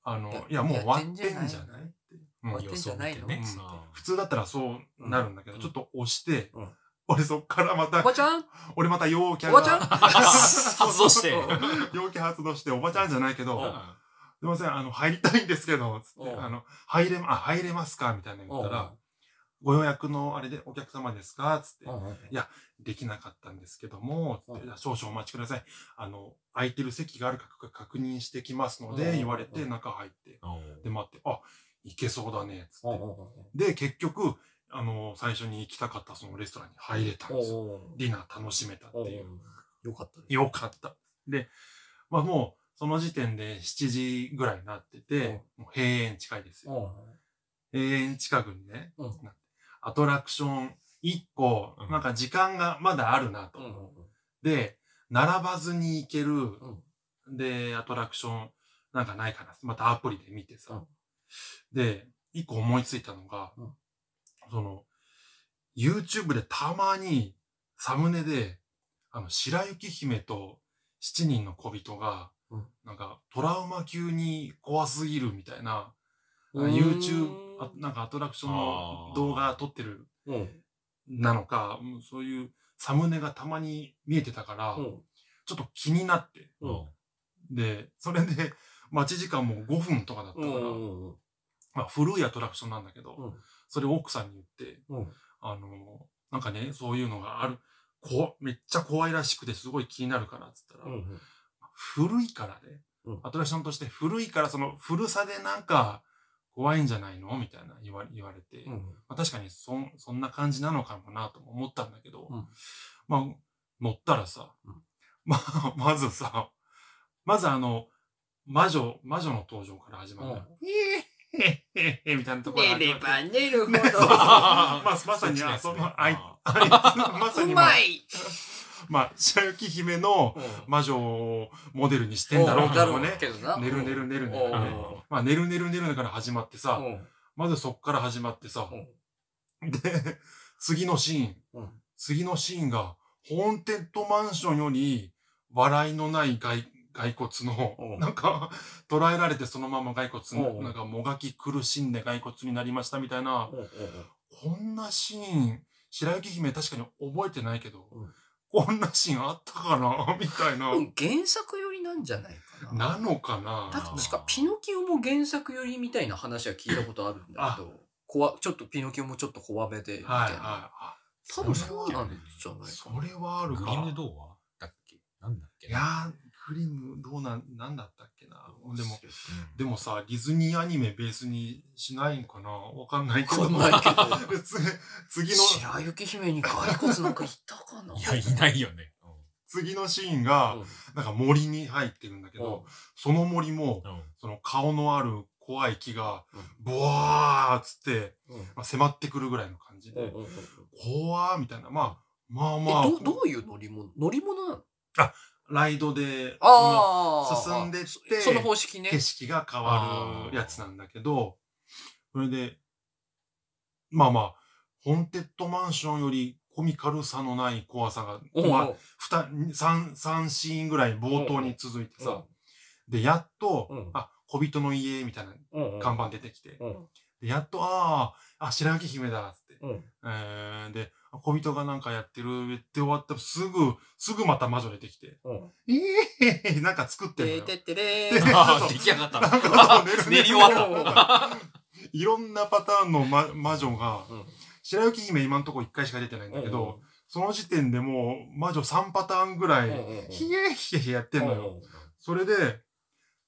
あのや、いや、もう終わってんじゃない？って。うん。終わってんじゃないの？様子を見てね。うん。普通だったらそうなるんだけど、うん。ちょっと押して、うん。俺そっからまおた、ばちゃん？俺また陽キャおばちゃん？が、発動して。陽キャ発動して、おばちゃんじゃないけど、うんすいません、あの、入りたいんですけど、つって、うん。あの、入れ、あ、入れますか？みたいなの言ったら、ご予約のあれでお客様ですか？つって、できなかったんですけども、つって。う少々お待ちください。あの、空いてる席があるか確認してきますので、うん言われて中入って、で待って、あ、行けそうだね、つって。で、結局、あの、最初に行きたかったそのレストランに入れたんですよ。ディナー楽しめたっていう。よかったね。よかった。で、まあもう、その時点で7時ぐらいになってて、もう閉園近いですよ。閉園近くにね、うんアトラクション1個、うん。なんか時間がまだあるなと。で、並ばずに行ける、で、アトラクションなんかないかな。またアプリで見てさ。で、一個思いついたのが、うん。その、YouTube でたまにサムネで、あの、白雪姫と七人の小人が、うん。なんかトラウマ級に怖すぎるみたいな、YouTube、あなんかアトラクションの動画撮ってるうん。なのか、うんそういうサムネがたまに見えてたから、うん。ちょっと気になって。うんで、それで、待ち時間も5分とかだったから、うん。まあ古いアトラクションなんだけど、うんそれを奥さんに言って、うん。あの、なんかね、そういうのがある、こめっちゃ怖いらしくてすごい気になるから、つったら、うん。古いからね、うんアトラクションとして古いからその古さでなんか怖いんじゃないの？みたいな言わ言われて、うん。まあ、確かにそんそんな感じなのかもなとも思ったんだけど、うん。まあ乗ったらさ、うん。まあまずさ、まずあの、魔女、魔女の登場から始まる。のよ。えへへへみたいなところから始まってば寝るほねそうそうまあ、まさに、あその、あい、あまさに、まあ、い まあ、白雪姫の魔女をモデルにしてんだろうけどね。寝る寝る寝る寝る。まあ、寝る寝る寝るから始まってさ、うん。まずそっから始まってさ、うん。で、次のシーン、うん。次のシーンが、ホーンテッドマンションより、笑いのない骸骸骨の、うん。なんか、捉えられてそのまま骸骨なんかもがき苦しんで骸骨になりましたみたいな、こんなシーン、白雪姫確かに覚えてないけど、うんこんなシーンあったかな？みたいな。うん原作寄りなんじゃないかな。なのかな？確かピノキオも原作寄りみたいな話は聞いたことあるんだけど、怖ちょっとピノキオもちょっと怖めで、みたいな。はいはい。あ多分そうなんじゃないかそれはあるか。グリム童話？だっけ？なんだっけ？いやー、グリムどうなん、なんだったっけな。でも、うんでもさ、ディズニーアニメベースにしないんかな？わかんないけど。ないけど。次の、白雪姫に骸骨なんかいたかな？いや、いないよね。次のシーンが、なんか森に入ってるんだけど、その森も、うん。その顔のある怖い木がうん、ボワーっつって、うん。まあ、迫ってくるぐらいの感じで、うんうんうん怖ーみたいな。まあ、まあえまあ、どどういう乗り物？乗り物なの？ライドで、進んでってその方式ね。景色が変わるやつなんだけど、それで、まあまあ、ホーンテッドマンションよりコミカルさのない怖さが、う。んまあ、二、三、三シーンぐらい冒頭に続いてさ、で、やっと、うん。あ、小人の家みたいな看板出てきて、うん。で、やっと、ああ、あ、白雪姫だ、つって。うん。えー、で、小人がなんかやってる、言って終わったらすぐ、すぐまた魔女出てきて、うんええー、なんか作ってるのよ。ててってれでー あー 出来上がったなんの。か寝る練り終わった。いろんなパターンの、ま、魔女が、うん白雪姫今んとこ1回しか出てないんだけど、その時点でもう魔女3パターンぐらい、ひえひえひえやってんのよ。それで、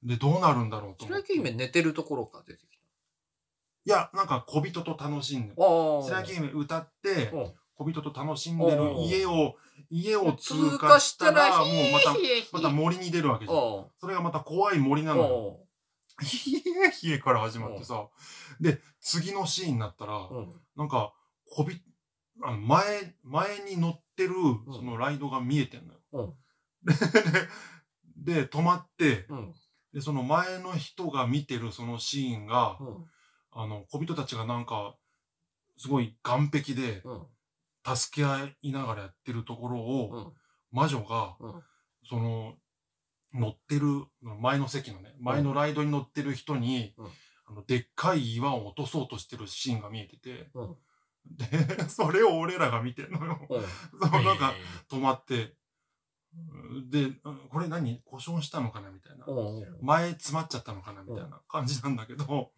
で、どうなるんだろうと思って。白雪姫寝てるところから出てきいや、なんか小人と楽しんで、た。あ白雪姫歌って、うん小人と楽しんでる家を、家を通通過したたら、ら、もうまた、また森に出るわけじゃん。おそれがまた怖い森なのよ。おひえひえから始まってさ。で、次のシーンになったら、うん。なんか、こび、あの、前、前に乗ってる、ん。そのライドが見えてんのよ。うん。で、で止まって、うん。で、その前の人が見てるそのシーンが、うん。あの、小人たちがなんか、すごい岸壁でうん助け合いながらやってるところを、うん。魔女が、うん。その、乗ってる、前の席のね、前のライドに乗ってる人に、うん。あの、でっかい岩を落とそうとしてるシーンが見えてて、うん。で、それを俺らが見てんのよ。うん。そう、なんか、止まって、で、これ何？故障したのかなみたいな。うん。前詰まっちゃったのかなみたいな感じなんだけど、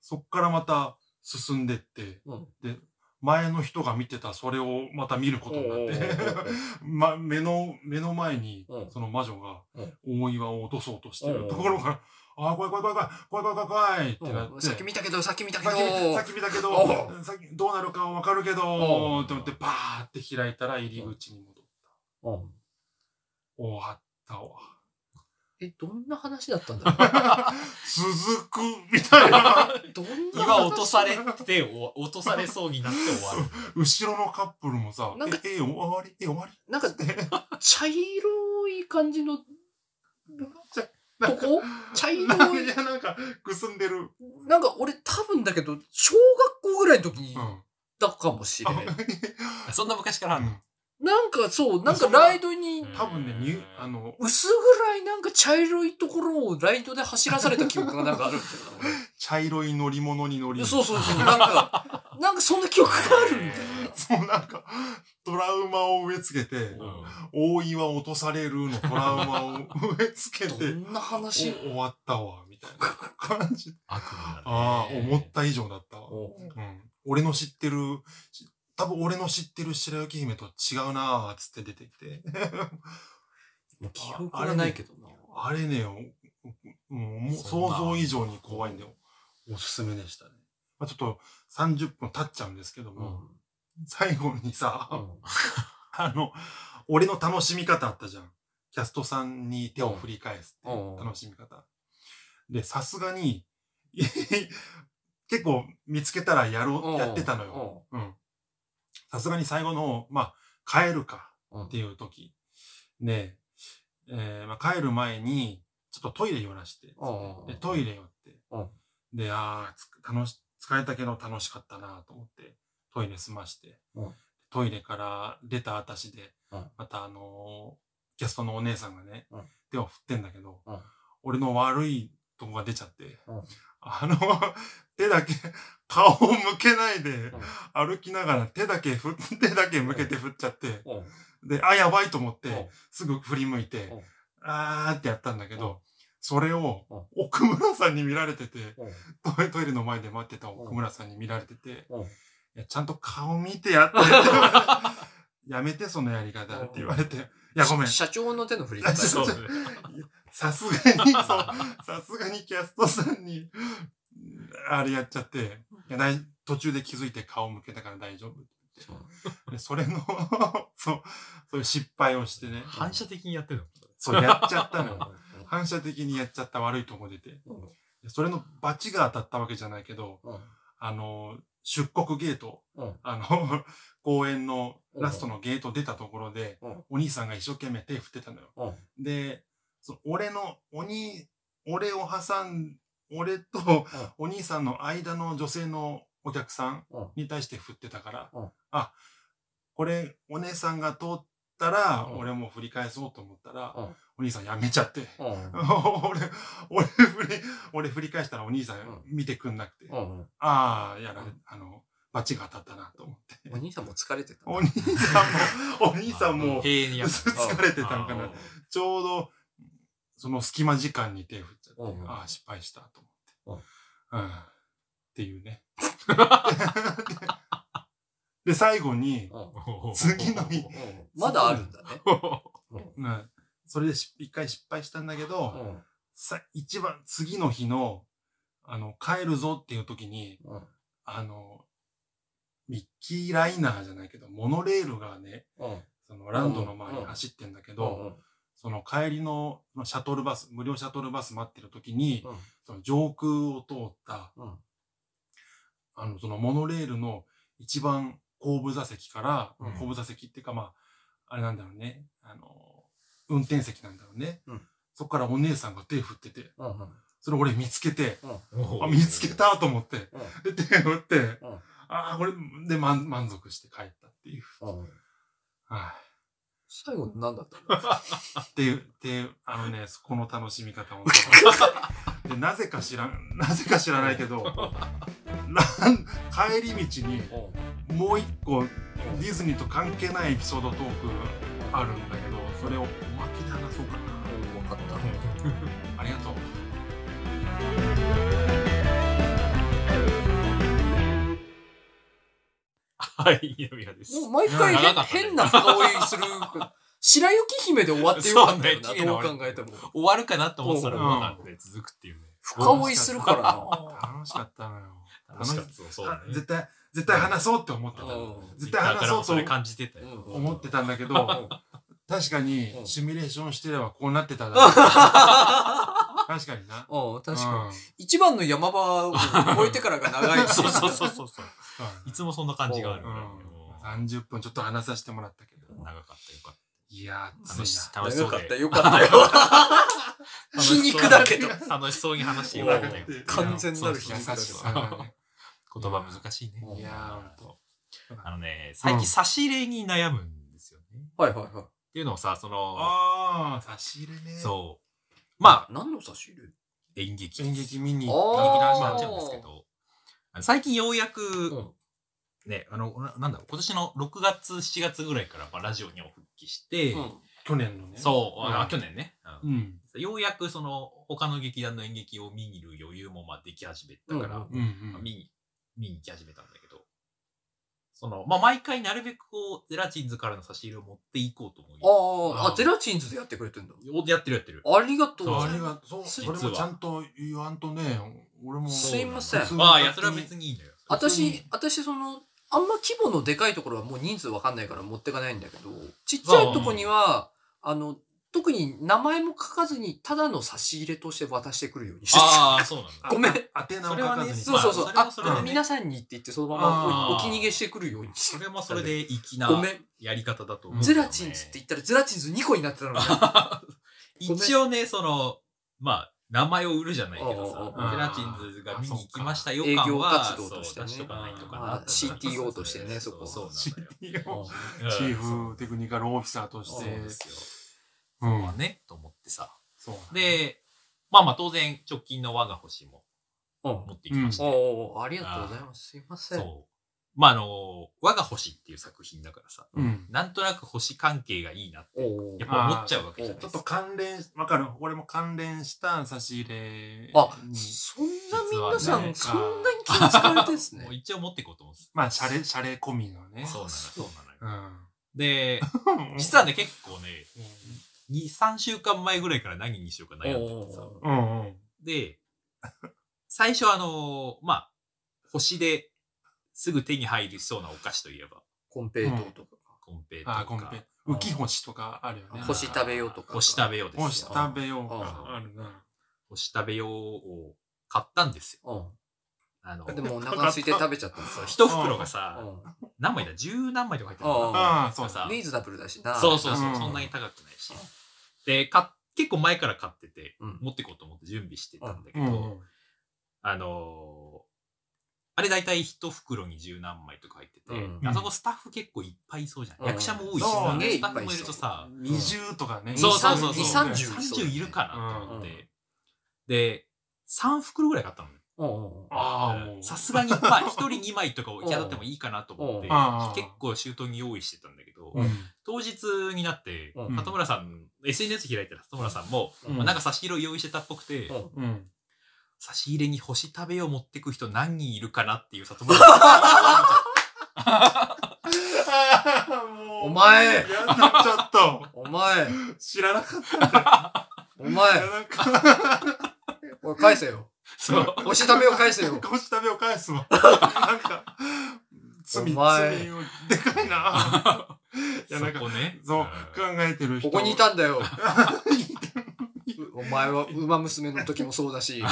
そっからまた進んでって、うん。で、前の人が見てたそれをまた見ることになって ま、目の、目の前に、その魔女が、大岩を落とそうとしてるところが、ああ、怖い怖い怖い怖い、怖い怖い怖いってなって。さっき見たけど、さっき見たけど、さっき見たけど、さっきどうなるかわかるけど、って思って、バーって開いたら入り口に戻った。終わったわ。え、どんな話だったんだろ 続くみたいな。う どんな岩落とされて、お落とされそうになって終わる。後ろのカップルもさ、なんかえ、え、終わり？え、終わり？なんか、茶色色い感じのちゃとなんかこ茶色い？い。や、なんか、くすんでる。なんか俺多分だけど、小学校ぐらいの時にうん。だかもしれない。そんな昔からあるのなんかそう、なんかライドにうん多分ね、にあの、薄暗いなんか茶色いところをライドで走らされた記憶がなんかあるんだよ 茶色い乗り物に乗り。な。そうそうそう。なんか、なんかそんな記憶があるみたいな。そう、なんか、トラウマを植え付けて、大岩落とされるのトラウマを植え付けどて、んなお話終わったわ、みたいな 感じ。悪夢だねああ、思った以上だったわ。おうん。俺の知ってる、し多分俺の知ってる白雪姫と違うなーっつって出てきて。記憶がないけどな。あれね、もうもう想像以上に怖いんで、おすすめでしたね。まあ、ちょっと30分経っちゃうんですけども、最後にさ、あの、俺の楽しみ方あったじゃん。キャストさんに手を振り返すって楽しみ方。で、さすがに、結構見つけたらやろう、やってたのよ。うん。さすがに最後の、まあ、帰るかっていう時。ねえ、えーまあ、帰る前に、ちょっとトイレ寄らして、でトイレ寄って。うん、で、ああ、つ楽し、疲れたけど楽しかったなと思って、トイレ済まして。うん、トイレから出た私でうん、またあのーキャストのお姉さんがねうん、手を振ってんだけどうん、俺の悪いとこが出ちゃって。うん、あの、手だけ、顔を向けないで、歩きながら手だけ 手だけ向けて振っちゃって、で、あ、やばいと思って、すぐ振り向いてうん、あーってやったんだけうん。ど、それをうん。奥村さんに見られてて、トイレの前で待ってた奥村さんに見られてて、うん。いやちゃんと顔見てやって。っ てやめてそのやり方って言われて、いやごめん、社長の手の振り方。さすがに、そう、さすがにキャストさんに、あれやっちゃって、いや大途中で気づいて顔向けたから大丈夫って言って。でそれの、そう、そういう失敗をしてね。反射的にやってるの？そう、やっちゃったの。反射的にやっちゃった悪いとこ出て。うんでそれのバチが当たったわけじゃないけど、うんあの、出国ゲート、うんあの、公園のラストのゲート出たところで、うんお兄さんが一生懸命手振ってたのよ。うんで、その俺の、お兄、俺を挟ん、俺とお兄さんの間の女性のお客さんうん。に対して振ってたから、うん。あ、これお姉さんが通ったら、うん。俺も振り返そうと思ったら、うん。お兄さんやめちゃって。うん。俺、俺振り、俺振り返したらお兄さんうん。見てくんなくて、うん。ああ、やられうん、あの、バチが当たったなと思って。お兄さんも疲れてた。お兄さんも、お兄さんも、疲れてたんかな。あ。ちょうど、その隙間時間に手振っちゃって、うんああ、失敗したと思って。うん。っていうね。で、最後に、うん。次の日、うん。まだあるんだね。うん、それでし一回失敗したんだけど、うん。さ、一番、次の日の、あの、帰るぞっていう時に、うん。あの、ミッキーライナーじゃないけど、モノレールがね、うん。そのランドの前に走ってんだけど、その帰りのシャトルバス、無料シャトルバス待ってる時に、うん。その上空を通った、うん。あの、そのモノレールの一番後部座席から、うん。後部座席っていうかまあ、あれなんだろうね、あの、運転席なんだろうね。うん。そっからお姉さんが手振ってて、それ俺見つけて、おあ、見つけたと思って、うん。で、手振って、うん。ああ、これで満満足して帰ったっていう。うん。はい最後何だったの？っていう、っていう、あのね、そこの楽しみ方を。で、なぜか知らん、なぜか知らないけど、帰り道にもう一個ディズニーと関係ないエピソードトークあるんだけど、それをおまけで話そうかな。分かった。はい、二宮です。もう毎回ね変な深追いする。白雪姫で終わってよかったよな、どう考えても。終わるかなって思ってたら、うんまだね、続くっていうね。深追いするからな。楽しかったのよ。楽しかった。そう。絶対、絶対話そうって思ってた。うん絶対話そうとそれ感じてたよ。思ってたんだけど、確かにうんシミュレーションしてればこうなってただろう。確かにな。うん、確かうんに。一番の山場を越えてからが長い。そうそうそうそういつもそんな感じがある。うん30分ちょっと話させてもらったけど。長かったよかっいいやー、楽しつい楽しそうで長かった、よかったよ。皮肉だけど。楽しそうに話してよかったよ。完全なる皮な。肉だけど。言葉難しいね。いやー、ほんと。あのね、最近差し入れに悩むんですよね。っはいはいはい。ていうのをさ、その、ああ、差し入れね。そう。まあ、何の差し入れ？演劇。演劇見にあ行っ演劇の話になっちゃうんですけど、最近ようやく、うん。ね、あの、ななんだろう、今年の6月、7月ぐらいから、まあ、ラジオにも復帰して、うん。た去年のね。そう、あうん。去年ね、うん。うん。ようやくその、他の劇団の演劇を見にる余裕もまあでき始めたから、見に、見に行き始めたんだけど、その、まあ、毎回なるべくこう、ゼラチンズからの差し入れを持っていこうと思う。ああ、あ、ゼラチンズでやってくれてんだ。おやってるやってる。ありがとうありがとう。実それもちゃんと言わんとね、俺も。すいませんまあ、いや、それは別にいいんだよ。私、私その、あんま規模のでかいところはもう人数わかんないから持ってかないんだけど、ちっちゃいとこには、あの、特に名前も書かずに、ただの差し入れとして渡してくるようにしてああ、そうなんだ。ごめん。あ宛名を書かずに。そうそうそう。まああ、それはそれでね。皆さん。にって言ってそのままおお気逃げしてくるようにしてそれもそれで粋なごめん。やり方だと思う、ゼラチンズって言ったらゼラチンズ2個になってたのね。一応ね、その、まあ、名前を売るじゃないけどあさ、あゼラチンズが見に行きましたよ営業活動としてねそう出しとかないとかまあな CTO としてねそこはそうチそうなんだよ。チー。フテクニカルオフィサー。として。そうですよ。うんまあね、と思ってさ。そうなんだで、まあまあ当然、直近の我が星もうん持ってきまして。おおありがとうございます。すいません。そう。まああの、我が星っていう作品だからさ、うん。なんとなく星関係がいいなって、やっぱ思っちゃうわけじゃないちょっとですか。関連、わかる俺も関連した差し入れあ、に。そんな皆さん、そんなに気を使われてんですね。一応持っていこうと思うんです。まあ、シャレ、シャレ込みのね。そうなの、そうなのよ。うん。で、実はね、結構ね、2、3週間前ぐらいから何にしようか悩んでてさ。おうんうん。で、最初あのまあ、星ですぐ手に入りそうなお菓子といえば、コンペイトーとか、コンペイとか、あ、コンペ。浮き星とかあるよね。星食べようとか。星食べようですよ。星食べよう。あるな。星食べようを買ったんですよ。あのうん。、でもお腹空いて食べちゃったんですよ。一袋がさ、う何枚だ？十何枚とか入ってるあああ、そうさん。リーズナブルだしな。そうそうそう、うんそんなに高くないし。で、か結構前から買ってて、うん。持ってこうと思って準備してたんだけど、うん。うん。あのーあれ大体一袋に十何枚とか入ってて、うん。あそこスタッフ結構いっぱいいそうじゃん。うん。役者も多いしそうさ、ね。スタッフもいるとさ、二重とかね。そうそうそうそう、2 30 30いるかなと思っうん。て、で、3袋ぐらい買ったのね。うんうんああ。さすがに、まあ、一人2枚とかをいただってもいいかなと思って結構周到に用意してたんだけど、うん。当日になって、うん里村さん、SNS 開いたら里村さんも、うんまあなんか差し入れを用意してたっぽくて。差し入れに星食べよう持ってく人何人いるかなっていう里村さ お前やだ、ちょっと。お前、知らなかった。お前知、らなかった。おい返せよ。ん。そう。星食べを返せよ。腰食べを返すわ。なんか、罪、罪を、でかいな。いや、なんかそこ、ね。そう、ん考えてる人。ここにいたんだよ。お前は馬娘の時もそうだし、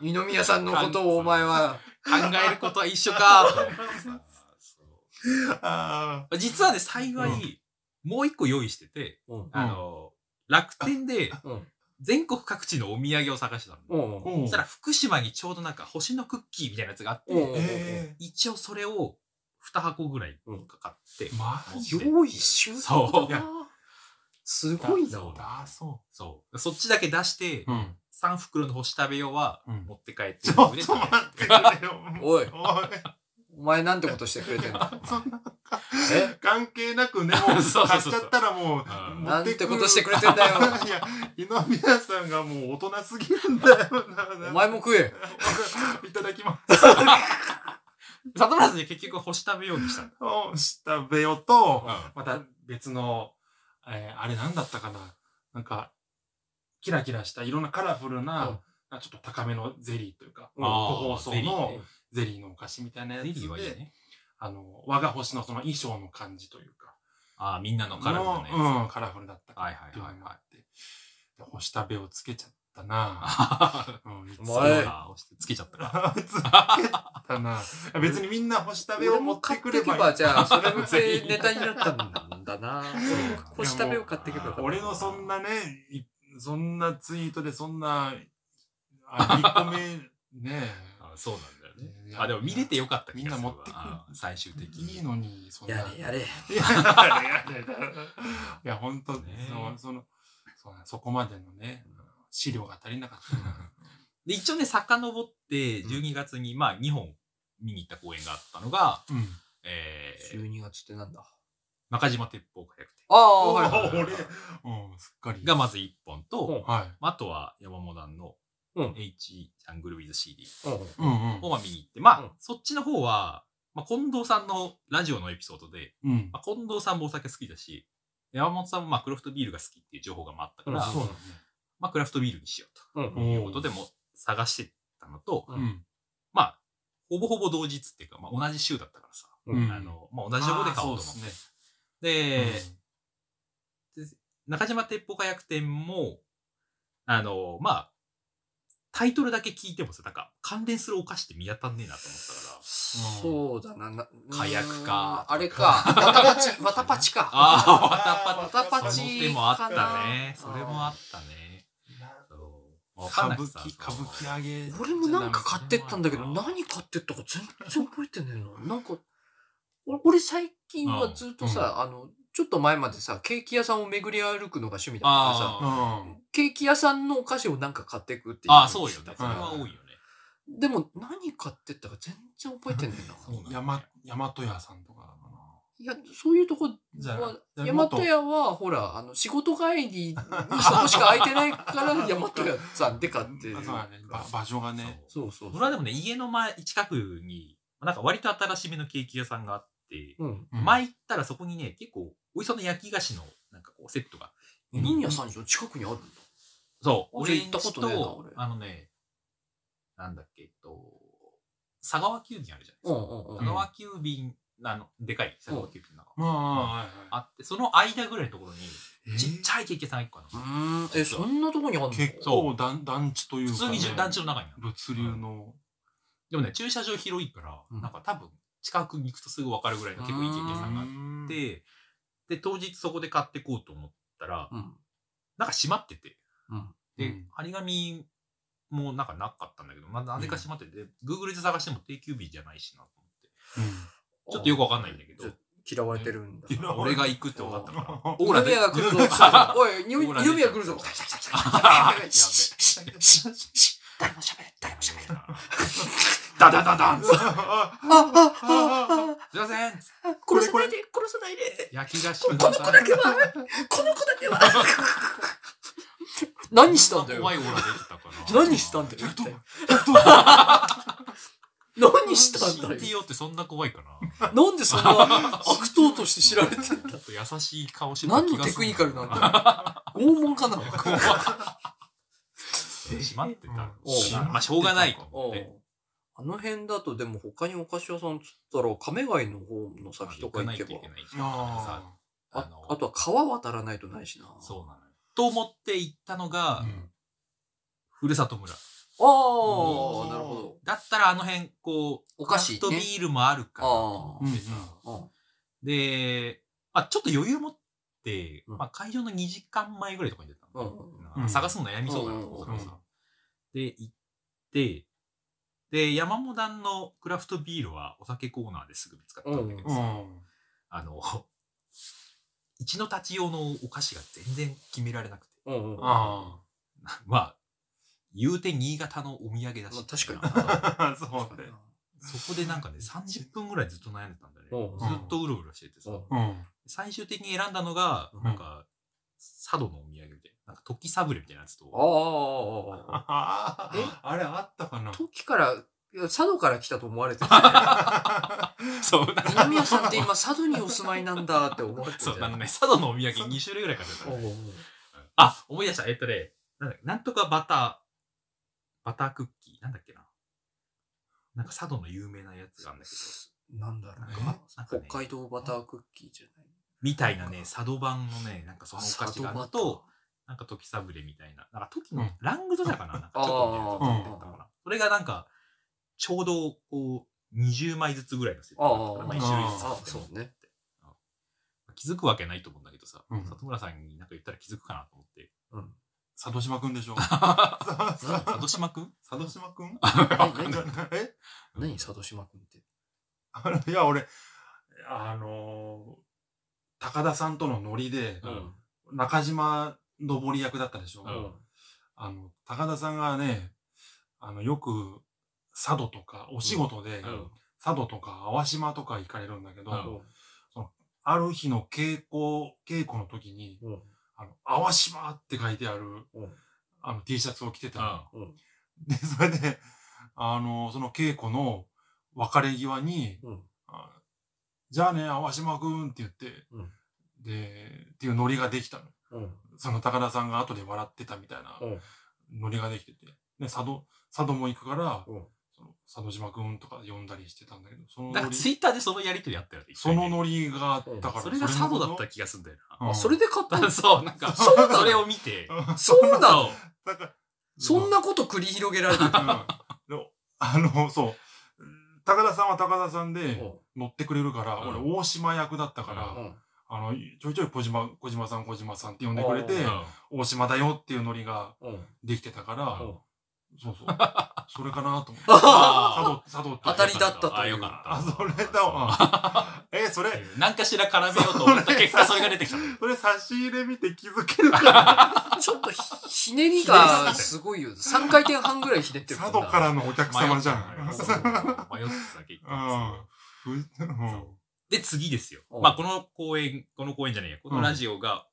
二宮さんのことをお前は、考えることは一緒か実はね、幸い、もう一個用意してて、うんあの、楽天でうん全国各地のお土産を探してたの。うんあ。そしたら福島にちょうどなんか星のクッキーみたいなやつがあって、うんえ一応それを2箱ぐらいかかって、ー、マジ用意周到そう。すごいな。そうああ、そそう。そっちだけ出して、う。うん。3袋の星食べようはうん持って帰ってちょっとで待ってくれよ。おいおい。お前なんてことしてくれてんだ。そんな、え？関係なくね、もう、買っちゃったらもう、なんてことしてくれてんだよいや、井宮さんがもう大人すぎるんだよな。お前も食え。いただきます。里村さんに結局星食べようにしたの。を食べようと、うんまた別の、えーあれなんだったかななんか、キラキラしたいろんなカラフルな、うんあちょっと高めのゼリーというか、うん個包装のねゼリーのお菓子みたいなやつゼで、リーはいいね。あの、我が星のその衣装の感じというか、ああ、みんなのカラフルなやつ。のうん、カラフルだったはいはいはいはのがあって、で星食べをつけちゃったな。あ うん、いつけちゃったか。つけたな。別にみんな干し食べを俺持っててくればば、じゃあ、それでネタになったんだな。干し食べを買ってけば。俺のそんなね、いそんなツイートでそんな、あ、2個目、ねあそうなんだよね。あ、でも見れてよかった気がするわみんな持っ最終的に。いいのに、そんな。やれやれ。い や、やれやれだ。いや、本当、ねそうその、そこまでのね、資料が足りなかったな。で、一応ね、遡って、12月に、まあ、2本見に行った公演があったのが、うん。えー、12月ってなんだ？中島鉄砲火薬ああ、おはいはい俺、はい。うん、すっかり。店がまず1本と、うんはい。あとは山モダンのうん H ジャングルウィズ CD うんうんをまあ見に行って、まあ、うんそっちの方は、まあ、近藤さんのラジオのエピソードで、うん。うん。まあ、近藤さんもお酒好きだし、山本さんもまあクラフトビールが好きっていう情報がまああったから。まあクラフトビールにしよううんということでも探してたのと、うんうん。まあ、ほぼほぼ同日っていうか、まあ同じ週だったからさ、うんあの、まあ同じとこで買おうと思って。ですでね。中島鉄砲火薬店も、あの、まあ、タイトルだけ聞いてもさ、なんか関連するお菓子って見当たんねえなと思ったから、そうだな。な火薬かうんあれか。わたパチ、わたパチか。ああ、わわたパたパチ。チその手もあったかね。なそれもあったね。歌舞伎、歌舞伎揚げ。俺もなんか買ってったんだけど、何買ってったか全然覚えてねえな。なんか、お俺最近はずっとさ、あの、ちょっと前までさ、ケーキ屋さんを巡り歩くのが趣味だったからさ、うん。ケーキ屋さんのお菓子をなんか買っていくっていう。ああ、そうよね。それは多いよね。でも何買ってったか全然覚えてな。そうなんだやま、大和屋さんとか。いや、そういうとこは、大和屋は、ほら、あの、仕事帰りに そこしか空いてないから、大和屋さんで買ってる。あそうだね。ば場所がね。そうそう俺はでもね、家の前、近くに、なんか割と新しめのケーキ屋さんがあって、うん。うん前行ったらそこにね、結構、美味しそうな焼き菓子の、なんかこう、セットが。二宮さんの近くにあるんだ。そう、あ俺行ったことな俺あのね、なんだっけ、えっと、佐川急便あるじゃないですか。うんうんうん佐川急便、あの、でかい佐川急便の中まあ、はいはい。あって、その間ぐらいのところに、えーちっちゃいケーキ屋さんが一個あるうの。ーん。え、そんなとこにあるの？結構団団地というか、普通ね。に団地の中にある。物流の。でもね、駐車場広いから、うんなんか多分、近くに行くとすぐ分かるぐらいの結構いいケーキ屋さんがあっで、て、で、当日そこで買ってこうと思ったら、うん。なんか閉まってて、うん。で、うん張り紙もなんかなかったんだけど、まあ、なぜか閉まってて、Google で探しても定休日じゃないしなと思って。ちょっとよくわかんないんだけど嫌われてるんだ。俺が行くって分かったから。うんオーラで宮が来るぞ。おい、二宮来るぞ。やべ誰も喋れ、誰も喋れ。ダダダダン すあ、あ、あ、いませんあ、殺さないで、殺さないで。焼き菓子くこの子だけは、この子だけは。何したんだよ。怖いオーラ出てたかな。何したんだよ。何したんだよ。CTO ってそんな怖いかな。なんでそんな悪党として知られてんだちょっと優しい顔してた何のテクニカルなんだよ。拷問かな閉まってた。まあ、しょうがない。と思って。あの辺だとでも他にお菓子屋さんつったら亀貝の方の先とか行けば。行かないといけないじゃん。さああとは川渡らないとないしな。そうなのよ。と思って行ったのがー、うん。ふるさと村。ああなるほだったらあの辺、こう、お菓子うんまあ会場の2時間前ぐらいとかに出たの。うんうん探すの悩みそうだなと思ったからうんさ。で、行って、で、山モダンのクラフトビールはお酒コーナーですぐ見つかったんだけどさ、うんあの、一の立ち用のお菓子が全然決められなくて。うんうんうんあ まあ、言うて新潟のお土産だし。まあ確かにあ。そうね。そこでなんかね、30分ぐらいずっと悩んでたんだね。うんずっとうろうろしててさ。最終的に選んだのが、うん。なんか、佐渡のお土産みたいな。なんか、時サブレみたいなやつと。あああえ？あれあったかな？時からいや佐渡から来たと思われてる。そう、なん二宮さんって今佐渡にお住まいなんだって思われてるそう、あのね、佐渡のお土産2種類ぐらい買ってた。おうおうあ、思い出した。えっとね、なんだなんとかバター、バタークッキー、なんだっけな。なんか佐渡の有名なやつがあるんだけど、なんだろうなんかね。北海道バタークッキーじゃないみたいなね、佐渡版のね、なんかそのお菓子があると、なんか時サブレみたいな。なんか時の、うん。ラングドじゃかな？なんかちょっとみたいなやつを撮ってたかな。それがなんか、ちょうどこう、20枚ずつぐらいのセットだったから、まあ。あ一種類ずつあああって。そうね。気づくわけないと思うんだけどさ、うん。里村さんになんか言ったら気づくかなと思って。うん。佐渡島くんでしょ？佐渡島くん？佐渡島くん？何？え？何？佐渡島くんって。あのいや、俺、あのー高田さんとのノリで、うん。中島上り役だったでしょ、うん。あの、高田さんがね、あの、よく、佐渡とか、お仕事で、うん。佐渡とか淡島とか行かれるんだけど、うん。ある日の稽古、稽古の時に、うん。あの、淡島って書いてある、うん。あの、T シャツを着てた。で、それで、あの、その稽古の別れ際に、じゃあね、淡島くんって言って、うんで、っていうノリができたの。うん。その高田さんが後で笑ってたみたいなうん。ノリができてて。で、佐渡、佐渡も行くから、うんその佐渡島くんとか呼んだりしてたんだけど、そのなんかツイッターでそのやりとりあったよね。そのノリがあったから、それが佐渡だった気気がするんだようんあ、それで買ったそう、なんか、そうそれを見て。そうなの？そうだから、そんなこと繰り広げられてる。うんであの、そう。高田さんは高田さんで乗ってくれるから、うん。俺大島役だったから、うん。あの、ちょいちょい小島、小島さん、小島さんって呼んでくれてう、大島だよっていうノリがうん。できてたから、うんそうそう。それかなと思って。あ佐渡、佐渡って。当たりだったとあ、よかった。あ、それだわ。え、それ、何かしら絡めようと思った結果、それが出てきた。それ。差し入れ見て気づけるかな ちょっとひひねりがすごいよ。3回転半ぐらいひねってる佐渡からのお客様じゃん。迷ってた。迷ってた。結う果ん。ふうん。そう。で、次ですよ。う。んまあ、この公演、この公演じゃねえや、このラジオが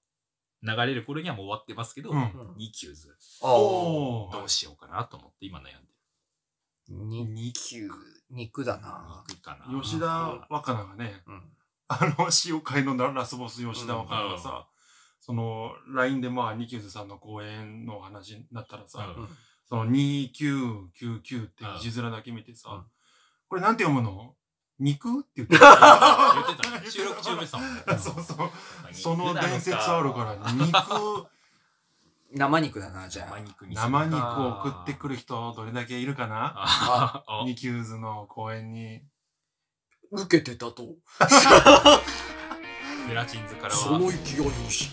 流れる頃にはもう終わってますけど、うんうん2級ズああ。おー。どうしようかなと思って今悩んで2級、肉だな。る。いくかな。吉田若菜がね、うん。あの、塩会のラスボス吉田若菜がさ、その、LINE でまあ、ニキューズさんの公演の話になったらさ、うんその、2999って字面だけ見てさ、うんこれなんて読むの？肉？って言って言ってたね。収録中でさ。そうそう。その伝説あるから、肉、生肉だな、じゃ生あ。肉にする生肉を送ってくる人、どれだけいるかな？ああニキューズの公演に。受けてたと。ゼラチンズからはその勢いよし。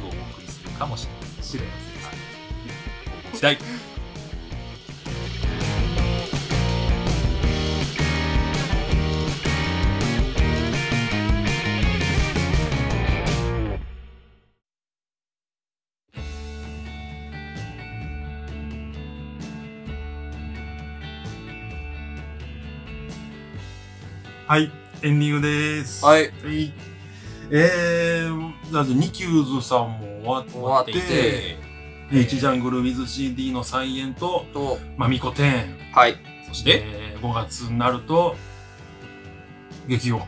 肉をお送りするかもしれません。知れません。期待はい、エンディングです。はい。はい。えー、だってニキューズさんも終わって、いて、H ジャングル with CD の再演と、と、マミコ10。はい。そして、えー、5月になると、劇を。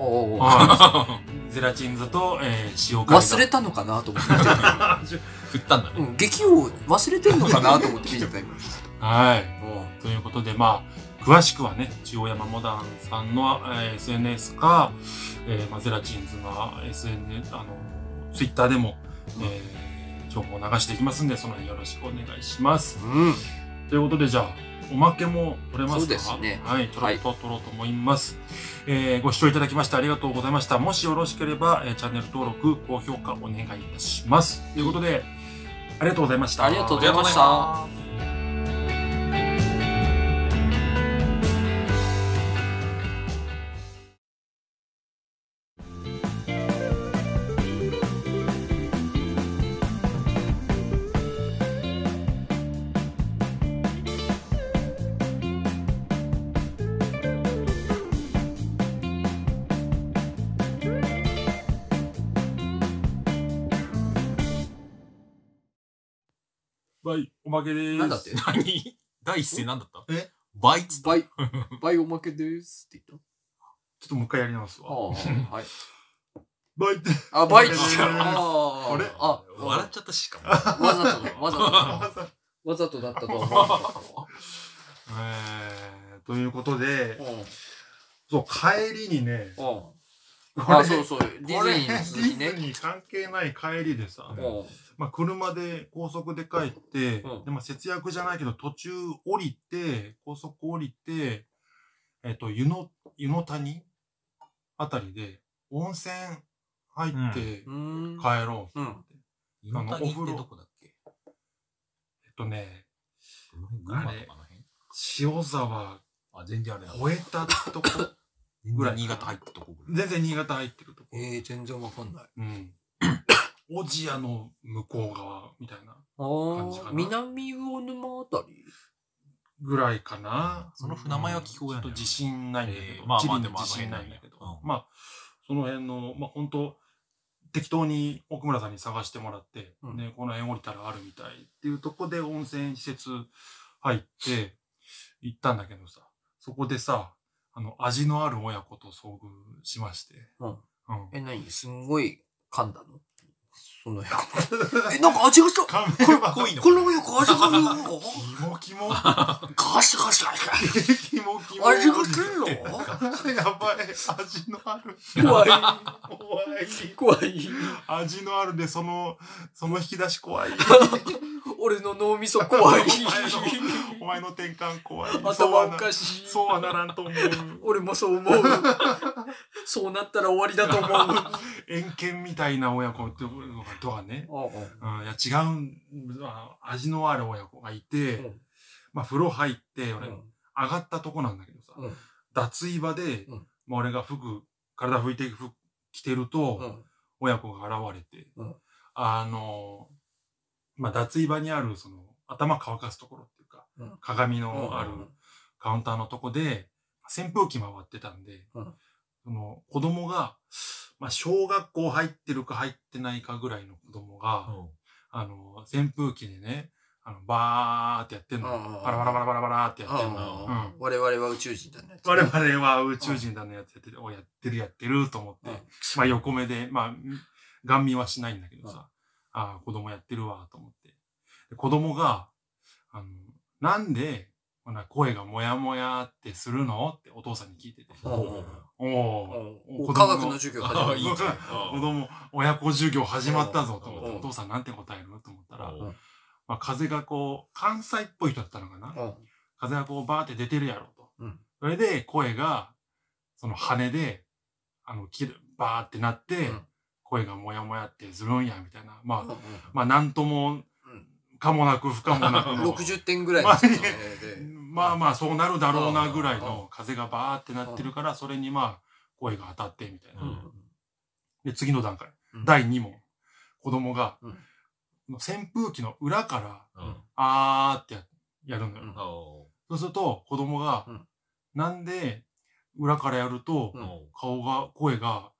おうおゼラチンズと、えー、塩辛が忘れたのかなと思って。振ったんだね。うん、劇を忘れてんのかなと思って見てた今。はい。うんということで、まあ、詳しくはね、中央山モダンさんの、えー SNS か、えーまあ、ゼラチンズの SNS、あの、ツイッターでも、えー情報を流していきますんで、その辺よろしくお願いします。うん。ということで、じゃあ、おまけも取れますか？そうですねはい、ちょろっと取ろうと思います。えーご視聴いただきましてありがとうございました。もしよろしければ、えーチャンネル登録、高評価お願いいたします。ということで、ありがとうございました。ありがとうございました。おまけです。なんだって？何？第一声なんだった？え？バイツバイ、バイおまけですって言っちょっともう一回やり直すた。わ。ああ、はい。バイって。あ、バイおまけですああ、あれあ、笑っちゃったしかも。わざとだ、わざとだ。わざとだったとは思わなかったわえー、ということで、うん。そう、帰りにね、うん。あ、そうそう。ディズニーの続きね。ディズ。ニー関係ない帰りでさ、うん。まあ、車で高速で帰って、うん。でまあ、節約じゃないけど途中降りて高速降りてえっ、と湯の湯の谷あたりで温泉入ってうーん。帰ろうと思って、湯の谷ってどこだっけ？えっとねどの辺群馬とかの辺？塩沢。あ、全然あれだ。越えたとこ。全ぐらい然新潟入ったとこぐらい。全然新潟入ってるとこ、えー、全然わかんない。うん。小千谷の向こう側みたいなああ、感じかな。南魚沼あたり？ぐらいかな。その船前は聞こえないちょっと自信ないんだけど、えーまあまあでも自信辺ないんだけど、まあ、その辺の、まあ本当適当に奥村さんに探してもらって、うん。ね、この辺降りたらあるみたいっていうとこで温泉施設入って行ったんだけどさ、そこでさ、あの、味のある親子と遭遇しまして、うん。うん。え、何？すんごい噛んだの？その親子。え、なんか味がした噛めば濃いのこの親子味がするの？キモキモ。ガシガシガシ。キモキモ。味がするの？やばい。味のある。怖い。怖い。怖い。味のあるで、その、その引き出し怖い。俺の脳みそ怖い。お前の、お前の転換怖い。頭おかしい。そうはならんと思う。俺もそう思う。そうなったら終わりだと思う。遠見みたいな親子ってとかね。うん、いや違う味のある親子がいて、うんまあ風呂入って、俺、うん上がったとこなんだけどさ、うん脱衣場で、うんまあ俺が服、体拭いて服着てると、うん親子が現れて、うんあの、まあ脱衣場にある、その、頭乾かすところっていうか、うん。鏡のあるうんカウンターのとこで、扇風機回ってたんで、うん。その子供が、まあ小学校入ってるか入ってないかぐらいの子供が、あの、扇風機でね、あの、バーってやってんの。うんバラバラバラバラバラってやってんうんの。我々は宇宙人だね。我々は宇宙人だのやってる、おやってるやってると思って、うん。まあ横目で、まあ、ガン見はしないんだけどさ、ああ、子供やってるわ、と思って。で子供が、あの、なんで、ほな声がもやもやってするのってお父さんに聞いてて。うんおお科学の授業始まる。子供、親子授業始まったぞと思って、うん。お父さんなんて答えると思ったら、うん。まあ風がこう、関西っぽい人だったのかな、うん。風がこうバーって出てるやろと。うん。それで声が、その羽で、あの、きるバーってなって、うん声がもやもやってするんや、みたいな。まあ、うんまあ、なんとも、かもなく不可もなくの。60点ぐらいの説明で。まあまあ、そうなるだろうなぐらいの風がバーってなってるから、それにまあ、声が当たって、みたいな。うんで、次の段階。うん第2問。子供が、うん扇風機の裏から、うんあーってややるのよ。そうすると、子供が、うんなんで、裏からやると、顔が、声が、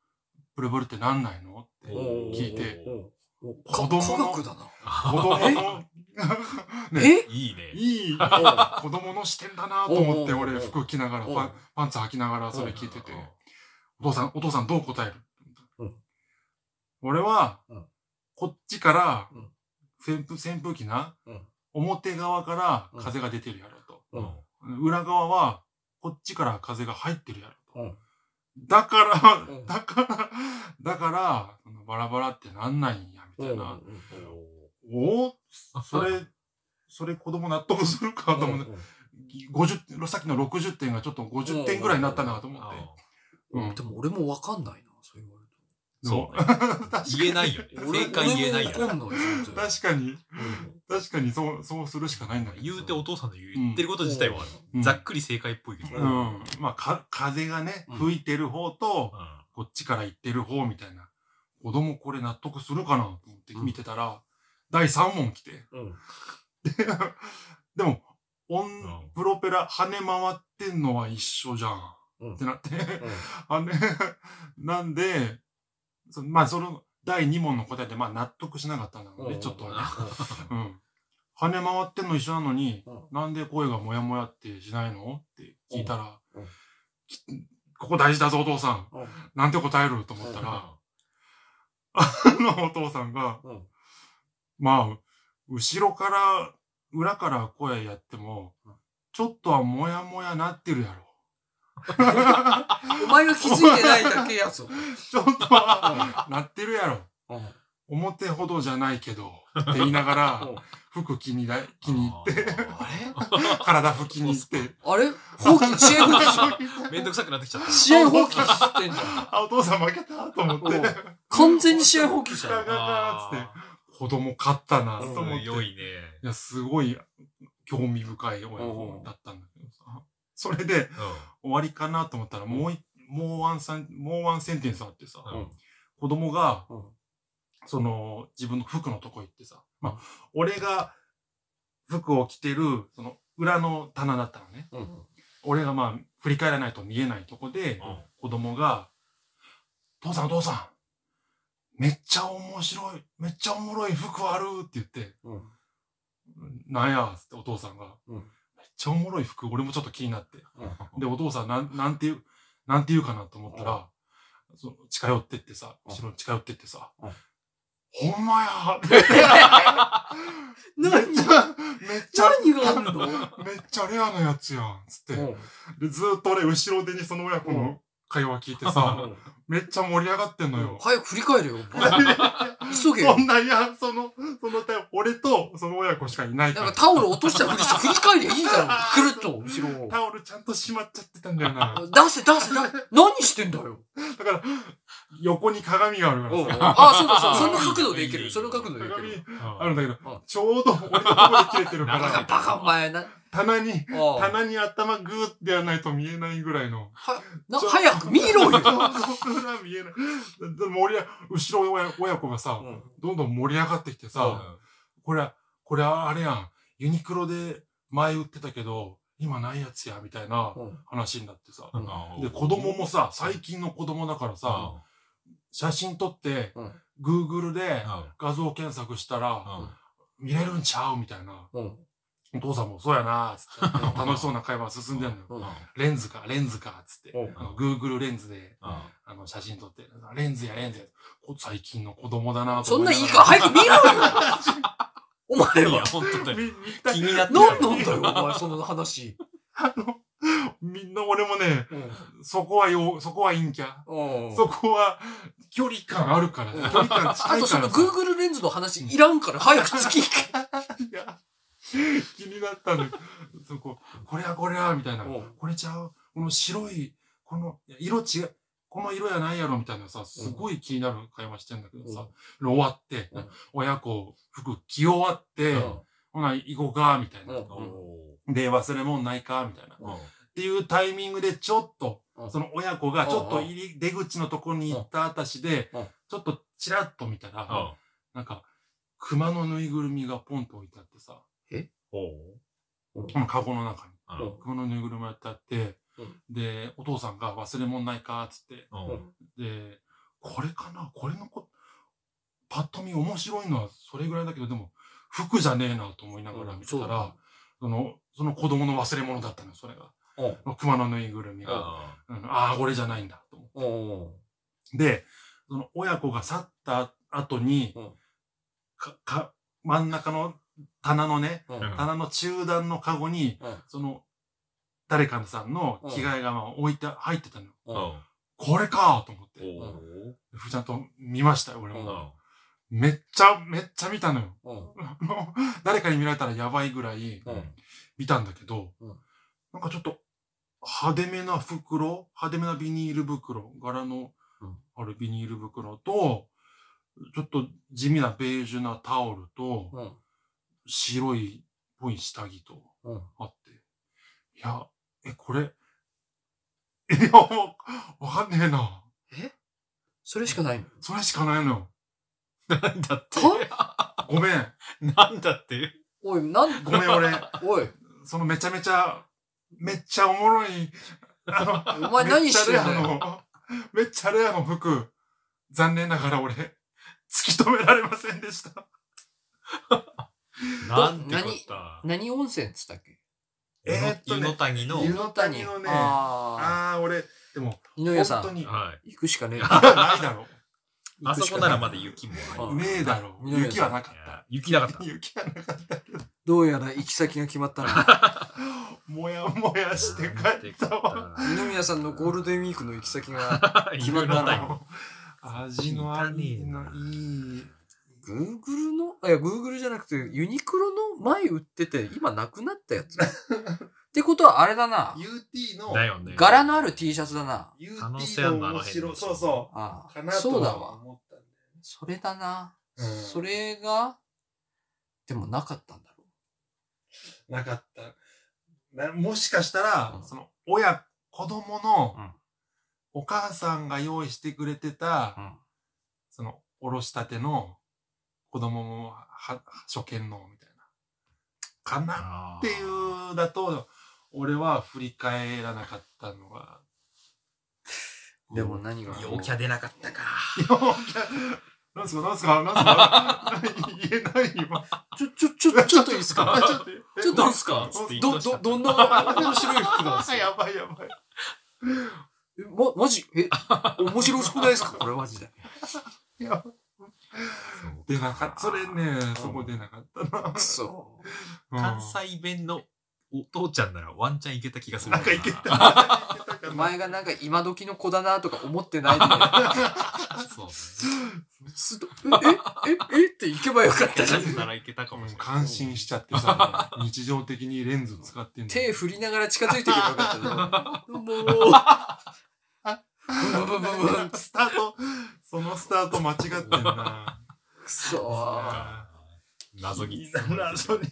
ブルブルってなんないの？って聞いて、子供の科学だな。子供の、ね、えいいね。いい、子供の視点だなと思って、俺、服着ながら、パンパンツ履きながらそれ聞いてて、お父さん、お父さんどう答えるうん俺は、こっちから、扇風扇風機なうん、表側から風が出てるやろと。うん裏側は、こっちから風が入ってるやろと。うんだから、うん。だから、だから、そのバラバラってなんないんや、みたいな。おおそれ、それ子供納得するかと思って、50、さっきの60点がちょっと50点ぐらいになったなと思って。うんでも俺もわかんないな、そう言われるそうね言えないよ。正解言えないよ確かに、うん確かにそう、そうするしかないんだけど。言うてお父さんの言ってること自体はうんざっくり正解っぽいけど。ううんん。まあ、か、風がね、うん吹いてる方と、こっちから行ってる方みたいな。子供これ納得するかなと思って見てたら、第3問来て。うん でも、オンん、プロペラ跳ね回ってんのは一緒じゃん。うんってなって。あね、なんで、そまあ、その、第2問の答えで、まあ、納得しなかったんだろうね、ちょっとはね。うん。跳ね回ってんの一緒なのに、うん。なんで声がもやもやってしないの？って聞いたら、ここ大事だぞ、お父さん。うん。なんて答える？と思ったうん。ら、あのお父さんが、うん。まあ、後ろから、裏から声やってもうん、ちょっとはもやもやなってるやろ。お前が気づいてないだけやぞ。ちょっとは、なってるやろ。うん表ほどじゃないけど、って言いながらうん、服気にな気に入って、あ体拭きに行って。あれ？放棄、試合放棄めんどくさくなってきちゃった。試合放棄してんじゃん。あ、お父さん負けた？と思ってうん。完全に試合放棄じゃん。ガガガーっつって、子供勝ったな、と思って。強いね。いや、すごい興味深い親子だったんだけどさ。それで終わりかなと思ったら、もうい、もうワンサン、もうワンセンテンスあってさ、うん。子供が、うん。その、自分の服のとこ行ってさ、まあ、俺が服を着てる、その、裏の棚だったのね。うん。俺がまあ、振り返らないと見えないとこで、うん。子供が、父さんお父さん、めっちゃ面白い、めっちゃおもろい服あるって言って、うん。なんやつってお父さんが、ちゃおもろい服、俺もちょっと気になって。うん。で、お父さんなん、なんて言う、なんて言うかなと思ったら、その近寄ってってさ、うん。後ろに近寄ってってさ、うん。ほんまや！ってめっ何ちゃ、めっちゃ、何があんの？めっちゃレアなやつやん、つって。で、ずーっと俺、後ろ手にその親子の会話聞いてさ、めっちゃ盛り上がってんのよ。早く振り返れよ。急げよそ。んな、いや、その、その、俺とその親子しかいないから。なんかタオル落としたふりして振り返りゃいいだろ。くるっと、後ろを。タオルちゃんとしまっちゃってたんだよな。出せ出せ。何してんだよ。だから、横に鏡があるからさ。あ、そうだそうだ。その角度でいける。その角度でいけ鏡る。あるんだけどうん、ちょうど俺のとこで切れてるから、バカお前な。棚に、棚に頭グーってやらないと見えないぐらいの。は、な、早く見ろよ。ちょうど裏見えない。でも俺、後ろ親親子がさ、どんどん盛り上がってきてさ、これ、これあれやん。ユニクロで前売ってたけど、今ないやつや、みたいな話になってさ。うんで、子供もさ、最近の子供だからさ、写真撮ってうん、Google で画像検索したら、見れるんちゃうみたいな。うん。お父さんもそうやなつって、楽しそうな会話進んでんのよ。うん。レンズか、レンズか、つって。うんあの Google レンズで、あの、写真撮って、レンズや、レンズや。こ最近の子供だなとそんないいなから早く見ろよ お前いや、は。本当だよ。気になって何なんだよ、お前、その話。あの、みんな俺もね、うん。そこはよ、そこはいいんきゃ。うんそこは、距離感あるから、うん距離感近あとその。Google レンズの話いらんから早く次行け。気になったのよ。そこ、これはこれは、みたいな。うん。これちゃう？この白い、この、色違う、この色やないやろ、みたいなさ、すごい気になる会話してんだけどさ、終わって、うん。親子、服着終わって、ほな、行こうか、みたいな。で、忘れ物ないか、みたいな。っていうタイミングでちょっと、うん。その親子がちょっと入り、出口のところに行ったあたしでうん、ちょっとチラッと見たら、なんか、熊のぬいぐるみがポンと置いてあってさ、このカゴの中に。うん。熊のぬいぐるみが置いてあってうん、で、お父さんが忘れ物ないかつって、で、これかな？これのこ、パッと見面白いのはそれぐらいだけど、でも、服じゃねえなと思いながら見てたらそうだね、その、その子供の忘れ物だったのよ、それが。熊のぬいぐるみが。うん。ああ、これじゃないんだ、と思って。で、その親子が去った後に、うん。か、か、真ん中の棚のね、うん。棚の中段のカゴに、うん。その、誰かさんの着替えがまあ置いて、入ってたのよ。うん。これかと思って。ふちゃんと見ましたよ、俺も。めっちゃ、めっちゃ見たのよ。誰かに見られたらやばいぐらいうん。見たんだけど、うん。なんかちょっと派手めな袋、派手めなビニール袋、柄のうん。あるビニール袋と、ちょっと地味なベージュなタオルと、うん白いっぽい下着とうんあって。いや、え、これ、いや、もう、わかんねえな。それしかないの？それしかないのよ。なんだって？ごめん。なんだって？おい、なん、ごめん、俺。おい、そのめちゃめちゃ、めっちゃおもろい、あの、お前何してんだよ。めっちゃレアの、めっちゃレアの服、残念ながら俺、突き止められませんでした。なんてこった？何温泉っつったっけ？えーっとね湯の谷の。湯の谷のね、あああー、俺、でも、ー。井上さん、本当に、はい。行くしかねえな。ないだろ あそこならまだ雪もあう。り。ねえだろう。いや雪はなかっ雪なかったた。雪はなかったけど。どうやら行き先が決まったな。もやもやして帰ったわ。二宮さんのゴールデンウィークの行き先が、決まったよ。味のありのいい。グーグルの、あいや、グーグルじゃなくて、ユニクロの前売ってて、今なくなったやつ。ってことはあれだな。UT の、だよね。柄のある T シャツだな。可能 UT 性あんの面白い。のあの辺のそうそあう。かなあ。とそうだわ。は思ったんだよね。それだな。うんそれが、でもなかったんだろなかった。なもしかしたら、うんその、親、子供のうん、お母さんが用意してくれてた、う。うん。その、おろしたての、子供も、は、初見の、みたいな。かなっていう、だと、俺は振り返らなかったのが。でも何が？陽キャ出なかったか。陽キャなんすかなんすかなんすか言えない今。ちょ、ちょ、ちょ、ちょっといいですか？ちょっと、ちょっといいですか？どうど、ど、どんな面白い服なんですか？やばいやばい。え、ま、マジ？え、面白くないですか？これマジで。いや出なかった。それね、そこ出なかったな。くそ。うん関西弁のお父ちゃんならワンチャンいけた気がする。なんかいけた。お前がなんか今時の子だなとか思ってないで、そうね。すとえ、え、え、えって行けばよかったじゃん。ならいけたかもしれない。感心しちゃってさ、日常的にレンズ使ってんの。手振りながら近づいていけばよかったじゃん。もう、ブンブンブンブンブスタート、そのスタート間違ってんな。くそ謎に謎に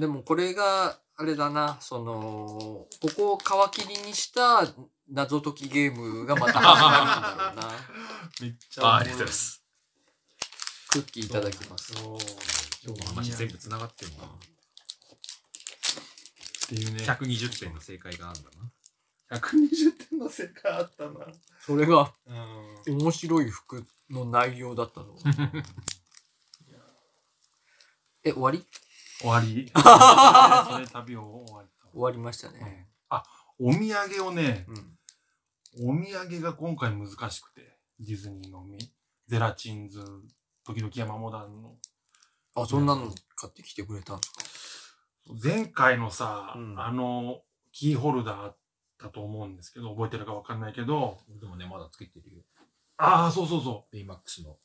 でもこれが、あれだな、その、ここを皮切りにした謎解きゲームがまた始まるんだろうな。めっちゃ。ありがとうございま。す。クッキーいただきます。今日の話全部繋がってるな。っていうね。120点の正解があるんだな。120点の世界あったな。それがうん。面白い服の内容だったの。え、終わり？終わり。それ旅を終わりか終わりましたうんね。あ、お土産をね、うん。お土産が今回難しくて、ディズニーのみ、ゼラチンズ、時々山モダンの。あ、そんなの買ってきてくれたんですか？前回のさ、うんあの、キーホルダーあったと思うんですけど、覚えてるかわかんないけど、でもね、まだつけてるよ。ああ、そうそうそう。ベイマックスの。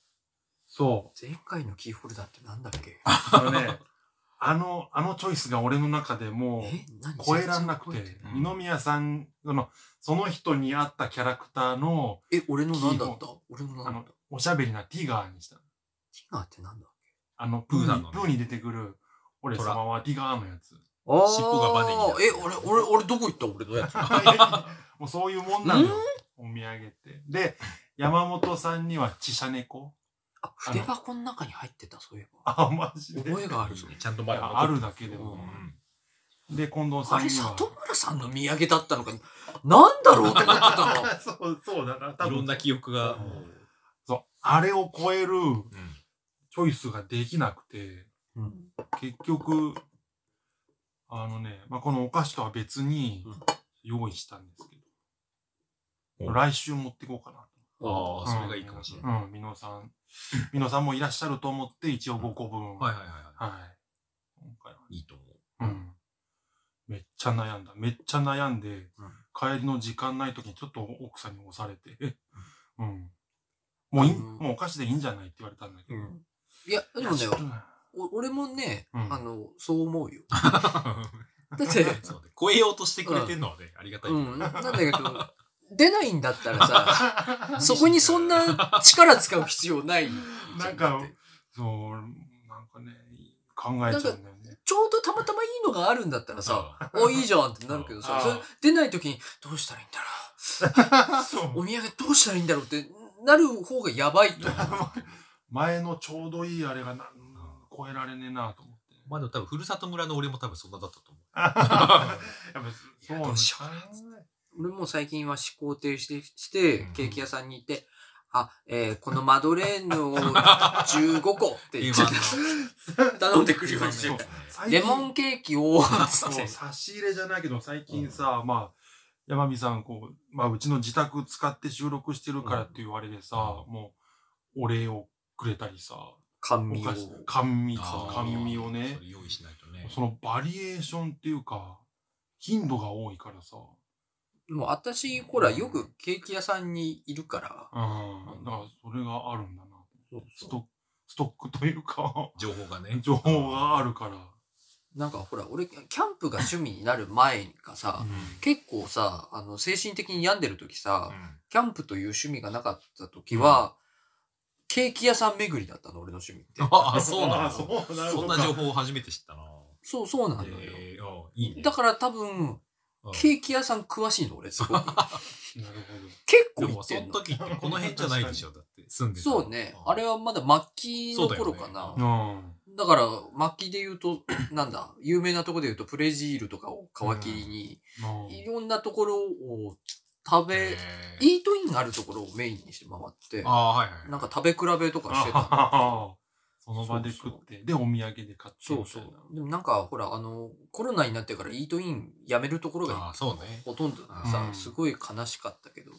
そう。前回のキーホルダーってなんだっけ？あのね、あの、あのチョイスが俺の中でもう超えらんなくて全然覚え、うん二宮さん、その、その人に合ったキャラクターの、え、俺の何だった？俺のあの何だった？テ、おしゃべりなティガーにした。ィガーってなんだあの、プーに、プーに出てくる、俺様はティガーのやつ。あ尻尾がバネになってるえ、俺、俺、俺どこ行った？俺のやつ。もうそういうもんなのよ。お土産って。で、山本さんにはチシャ猫。あ、筆箱の中に入ってた、そういえば。あ、マジで？覚えがあるぞ。ちゃんとまだあるだけでも。うんで、近藤さあれ、んには。里村さんの土産だったのか、なんだろうと思ってた そう、そうだな。多分いろんな記憶が。そう。あれを超えるうんチョイスができなくて、の。うん。結局、あのね、まあ、このお菓子とは別にうん用意したんですけど、うん来週持っていこうかなああ、それがいいかもしれない。うん、美濃さん。美濃さんもいらっしゃると思って、一応5個分。はいはいはいははい。今回は。い。いいと思う。うん。めっちゃ悩んだ。めっちゃ悩んで、うん帰りの時間ない時にちょっと奥さんに押されて、え、うん。もういもうお菓子でいいんじゃない？って言われたんだけど。うんいや、でもねお俺もね、うんあの、そう思うよ。だって、そうね。超えようとしてくれてるのはね、ありがたい。うん、なんだけど、出ないんだったらさ、そこにそんな力使う必要ないじゃなんかだってそう、なんかね、考えちゃうんだよね。ちょうどたまたまいいのがあるんだったらさ、お、いいじゃんってなるけどさ、うんそれ出ない時に、どうしたらいいんだろう。お土産どうしたらいいんだろうってなる方がやばいと思う。前のちょうどいいあれがな超えられねえなと思って。まあでも多分、ふるさと村の俺も多分そんなだったと思う。やっぱそうどうしよ俺も最近は思考停止してうん、ケーキ屋さんに行って、あ、えーこのマドレーヌを15個って言って 頼んでくるようにしてそう。た。最近レモンケーキを、そう差し入れじゃないけど、最近さ、まあ、山美さん、こう、まあ、うちの自宅使って収録してるからっていうあれでさ、もう、お礼をくれたりさ、甘味を。お菓子甘味あー甘味をね。それ用意しないとね。そのバリエーションっていうか頻度が多いからさ。もう私、ほら、よくケーキ屋さんにいるから、うん。だからそれがあるんだな。そうストストックというか。情報がね。情報があるから、なんかほら、俺、キャンプが趣味になる前がさ、結構さ、あの、精神的に病んでる時さ、うん。キャンプという趣味がなかった時は、ケーキ屋さん巡りだったの、俺の趣味って。あ、そうなあのそうなるほどそんな情報を初めて知ったな。そう、そうなのよ。えーあいいね。だから多分、うんケーキ屋さん詳しいの、俺、すごく。なるほ結構でもそ行ってんの。の時ってこの辺じゃないでしょ、だって。住んでたそうね。あれはまだ末期の頃かな。そうだどうんだから、末期で言うと、なんだ、有名なとこで言うと、プレジールとかを皮切りに、うんいろんなところを食べ、えイートインがあるところをメインにして回ってあ、あ、はいはい。なんか食べ比べとかしてたその場で食ってでお土産で買ってそうそう。でもなんか、ほら、あの、コロナになってからイートインやめるところあがあ、そうね。ほとんどでうさ、んすごい悲しかったけど、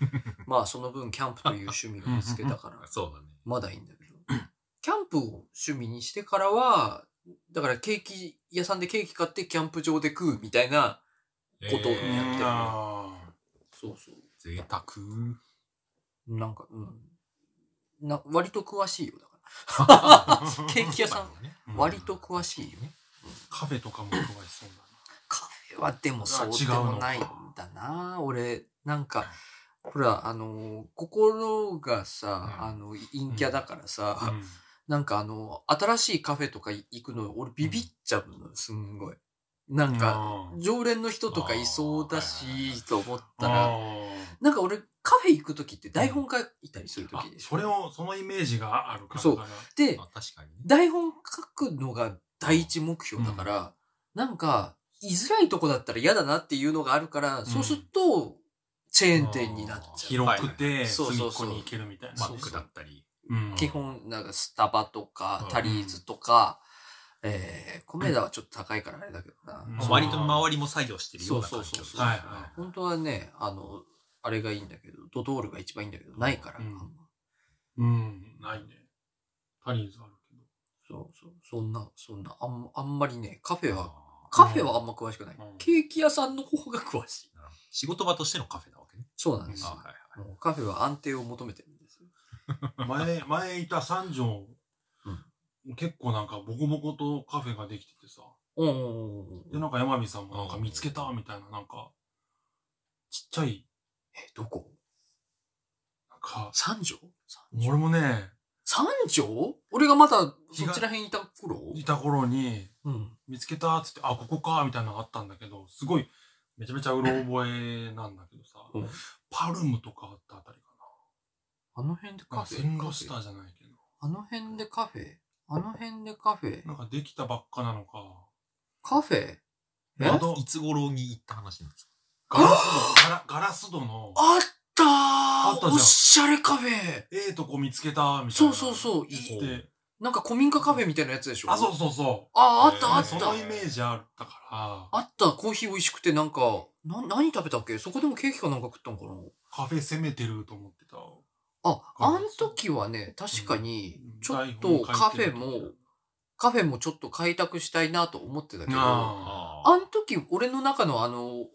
まあその分キャンプという趣味を見つけたから、そうだね。まだいいんだけど、キャンプを趣味にしてからは、だからケーキ屋さんでケーキ買ってキャンプ場で食うみたいな、ことをえやってるあそうそう。贅沢。なんか、うん。な割と詳しいよ、だから。ー ケーキ屋さん、うん割と詳しいよね。カフェとかも詳しそうカフェはでもそうでもないんだな。俺、なんか、ほら、あの、心がさ、うんあの、陰キャだからさ、うんなんかあの、新しいカフェとか行くの、俺ビビっちゃうの、すんごい。なんか、常連の人とかいそうだし、と思ったあら、ー。なんか俺、カフェ行くときって台本書いたりするとあきで。それをそのイメージがあるからそう。で。台本書くのが第一目標だから、なんか、居づらいとこだったら嫌だなっていうのがあるから、そうすると、チェーン店になっちゃう。広くてそこに行けるみたいな。マックだったり。うん。基本、なんかスタバとかう、ん。タリーズとか、えー、コメダはちょっと高いからあれだけどな。うん割と周りも作業してるような環境そうそうそうそうはいはい本当はね、あの、あれがいいんだけど、ドドールが一番いいんだけど、ないから。うんうんないねタリーズあるけどそうそう。そんな、そんな、あんあんまりね、カフェは、あカフェはあんま詳しくない。うんケーキ屋さんの方が詳しい。ー仕事場としてのカフェなわけね。そうなんです。はいはい。もうカフェは安定を求めてるんですよ。前前いた三条、結構なんかボコボコとカフェができててさ。うんうんうんうんでなんか山火さんもなんか見つけたみたいななんかちっちゃい。え、どこ？なんか。三条？俺もね。三条？俺がまだそちら辺いた頃？いた頃にうん。見つけたっつってあここかみたいなのがあったんだけどすごいめちゃめちゃうろ覚えなんだけどさ、うん。パルムとかあったあたりかあの辺でななカフェ線路下じゃないけど。あの辺でカフェ？あの辺でカフェ？なんかできたばっかなのか。カフェ？え？窓いつ頃に行った話なんですか？ガラス戸ガラガラス戸のあったー！あったじゃん。おしゃれカフェ！ええとこ見つけたみたいな。そうそうそう。いい。でなんか古民家カフェみたいなやつでしょ？あそうそうそう。あ、あったあえーった。そのイメージあったかあった、コーヒー美味しくてなんか、な、何食べたっけ？そこでもケーキかなんか食ったのかな？らカフェ攻めてると思ってたあ、あん時はね、確かにうん、ちょっ台とカフェも、カフェもちょっと開拓したいなと思ってたけど、あああん時俺の中のあの、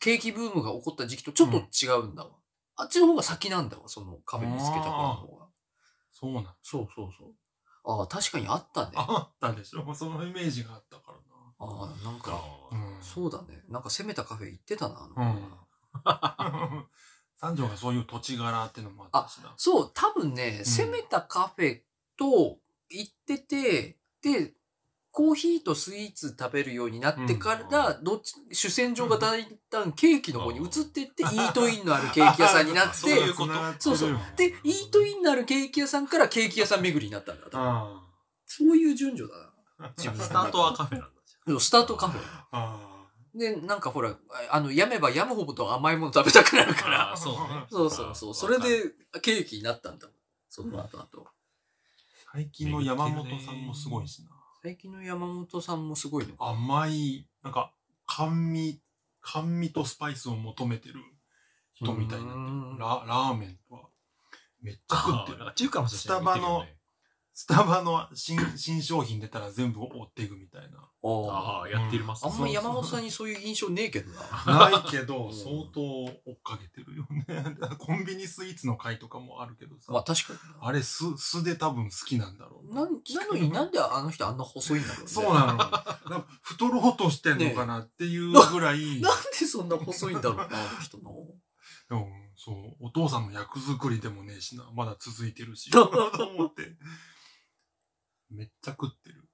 ケーキブームが起こった時期とちょっと違うんだわ。あっちの方が先なんだわ、そのカフェ見つけた頃の方が。そうなんそうそうそう。ああ、確かにあったね。ああったでしょそのイメージがあったからあ、なんか、なうんそうだね。なんか攻めたカフェ行ってたな。あのうん三条がそういう土地柄っていうのもあったしなそう、多分ね、ん。攻めたカフェと行ってて、で、コーヒーとスイーツ食べるようになってから、どっち、主戦場がだんだんケーキの方に移ってって、イートインのあるケーキ屋さんになっ そういうて、こと。そうそう。で、イートインのあるケーキ屋さんからケーキ屋さん巡りになったんだ。多分あ。そういう順序だな。自分スタートはカフェなんだ。スタートカフェ。あで、なんかほら、あの、やめばやむほど甘いもの食べたくなるか。ら。そうね。そうそうそう。それでケーキになったんだもん。その後々。最近の山本さんもすごいしな最近の山本さんもすごいのか。甘いなんか甘味甘味とスパイスを求めてる人みたいになってララーメンとはめっちゃ食ってるあーなんか中華のスタバのスタバの新 新商品出たら全部追っていくみたいな。あああ、やってるますあんま山本さんにそういう印象ねえけどな。ないけど、うん相当追っかけてるよね。コンビニスイーツの回とかもあるけどさ。まあ確かにあれ、酢、酢で多分好きなんだろうな。な、なのになんであの人あんな細いんだろうね。そうなの。なんか太ろうとしてんのかなっていうぐらい。なんでそんな細いんだろうな、あの人の。でも、そう、お父さんの役作りでもねえしな。まだ続いてるし。と思って。めっちゃ食ってる。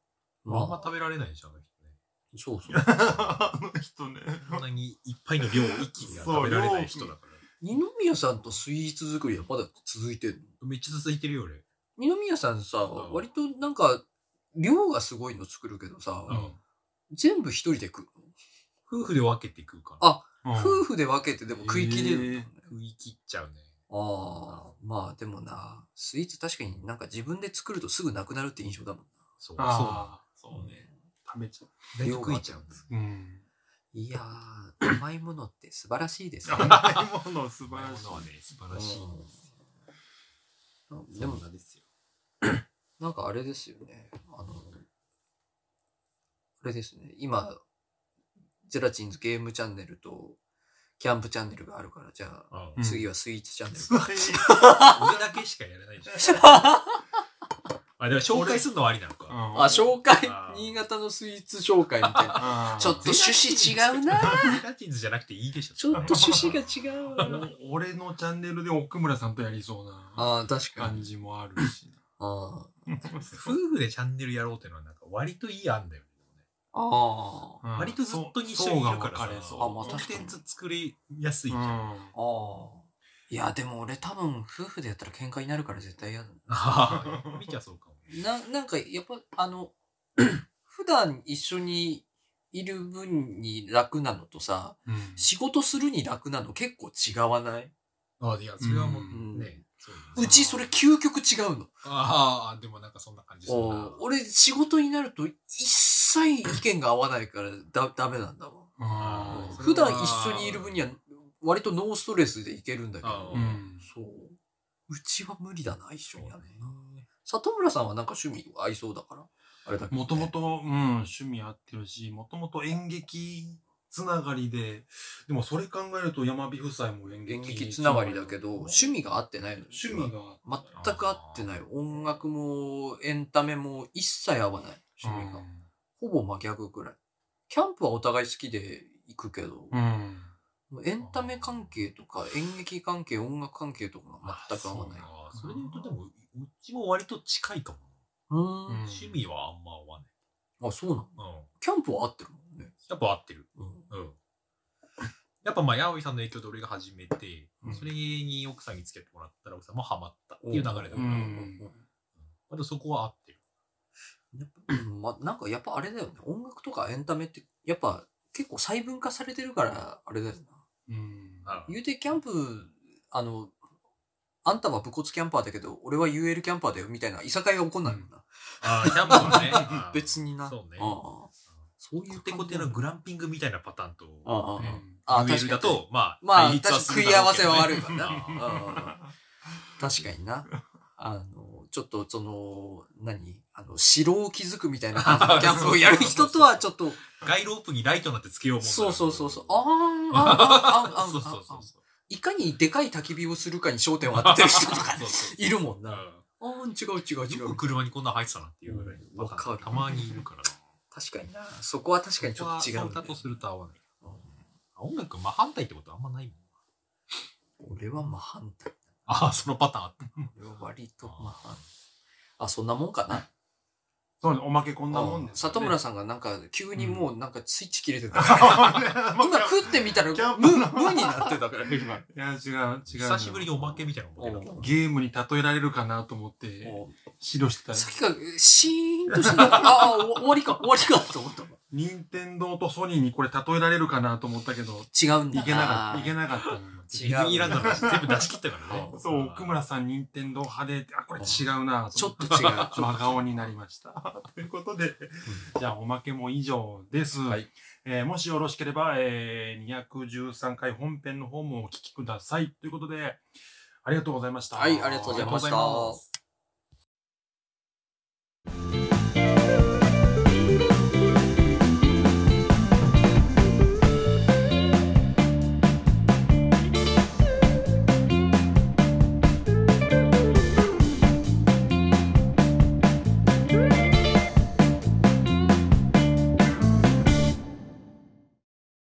あんま食べられないでしょ、あの人ね。そうそう。あの人ね。こんなにいっぱいの量を一気には食べられない人だから。二宮さんとスイーツ作りはまだ続いてるの？めっちゃ続いてるよ、俺。二宮さんさ、ん割となんか、量がすごいの作るけどさ、うん全部一人で食う夫婦で分けて食うから。あうんの。夫婦で分けてでも食い切れるんだもんね。食い切っちゃうね。ああ、まあでもな、スイーツ確かになんか自分で作るとすぐなくなるって印象だもんそう、ああ、そ。そううね。食べちゃう。大体食いちゃうんです。うん。いやー、甘いものって素晴らしいですね。甘いもの素晴らしい。のはね、素晴らしいんですよ。うんでもそんなですよ。なんかあれですよね。あの、あれですね。今、ゼラチンズゲームチャンネルと、キャンプチャンネルがあるから、じゃあ、うんうん次はスイーツチャンネル。俺だけしかやらないじゃん。あ、でも紹介するのはありなのか。うんあ、紹介あー新潟のスイーツ紹介みたいな。あーちょっと趣旨違うなゼラチンズじゃなくていいでしょ。ちょっと趣旨が違うなお俺のチャンネルで奥村さんとやりそうなああ、確かに。感じもあるしあ 夫婦でチャンネルやろうっていうのはなんか割といい案だよね。あ。ああ。な。割とずっと一緒にいるからさ、あまあ確かにテンツ作りやすいじゃん。ああ。いや、でも俺多分夫婦でやったら喧嘩になるから絶対嫌だ ああ、見ちゃそうかも。な。な、なんかやっぱあの、普段一緒にいる分に楽なのとさ、うん仕事するに楽なの結構違わない？ああ、いや、それはもううんううちそれ究極違うの。ああ、でもなんかそんな感じするな。お俺仕事になると一切意見が合わないからだ、ダメなんだわ。あーそれは普段一緒にいる分には割とノーストレスでいけるんだけあどー、うんそう。うちは無理だな、一緒にやるねな。里村さんはなんか趣味合いそうだから？あれだけど、ね。もともと、うん、趣味合ってるし、もともと演劇つながりで、でもそれ考えると山火夫妻も演劇演劇つながりだけど、趣味が合ってないの。趣味が、全く合ってない。音楽もエンタメも一切合わない。趣味が。ほぼ真逆くらい。キャンプはお互い好きで行くけど、うん。エンタメ関係とか演劇関係、音楽関係とかが全く合わない。それで言うとでも、うちも割と近いかも。うーん。うん趣味はあんま合わない。あ、そうなの？うん。キャンプは合ってるもんね。やっぱ合ってる。うん。うん。やっぱまあ、八尾さんの影響で俺が始めて、うんそれに奥さんに付き合ってもらったら奥さんもハマったっていう流れだから、うんまだそこは合ってる。やっぱうんま、なんかやっぱあれだよね。音楽とかエンタメって、やっぱ結構細分化されてるから、あれだよな。うん。あ言うてキャンプ、あの、あんたは武骨キャンパーだけど、俺は UL キャンパーだよみたいな、いさかいが起こんないもんな。あー、キャンプはね あー。別にな。そうねああそういうコテコテのグランピングみたいなパターンと、ああねああ UL だと、まあ、まあ、確かに食い合わせは悪いわな。うん 確かにな。あの、ちょっとその、何？あの、城を築くみたいな 感じのキャンプをやる人とはちょっと、街ロープにライトになってつけようもんそうそうそうそう。あーあー、あーあー、あーそうそうそうそう。いかにでかい焚き火をするかに焦点を当ててる人とかそうそういるもんな。うああ、違う違う違うよく。車にこんな入ってたなっていうぐらいうんわかるたまにいるからな。確かにな。そこは確かにちょっと違うんだ、ねそうだと。すると合わない。音楽真反対ってことあんまないもん。俺は真反対。ああ、そのパターンあった。俺は割と真反あ、そんなもんかな。そうね、おまけこんなもんですよね。里村さんがなんか急にもうなんかスイッチ切れてた。今今食ってみたら無、無になってたから、今。いや、違う、違う。久しぶりにおまけみたいなの持ってた。ゲームに例えられるかなと思って、指導してたら、さっきからシーンとしてた。ああ、お終わりか、終わりかと思った。任天堂とソニーにこれ例えられるかなと思ったけど、違うんだいけなかった、いけな。なかったの。ディズニーランドの話全部出し切ったからね。そう、奥村さん任天堂派で、あ、これ違うなちょっとと違う。真顔になりました。ということで、じゃあおまけも以上です。はいえーもしよろしければ、えー、213回本編の方もお聞きください。ということで、ありがとうございました。はい、ありがとうございました。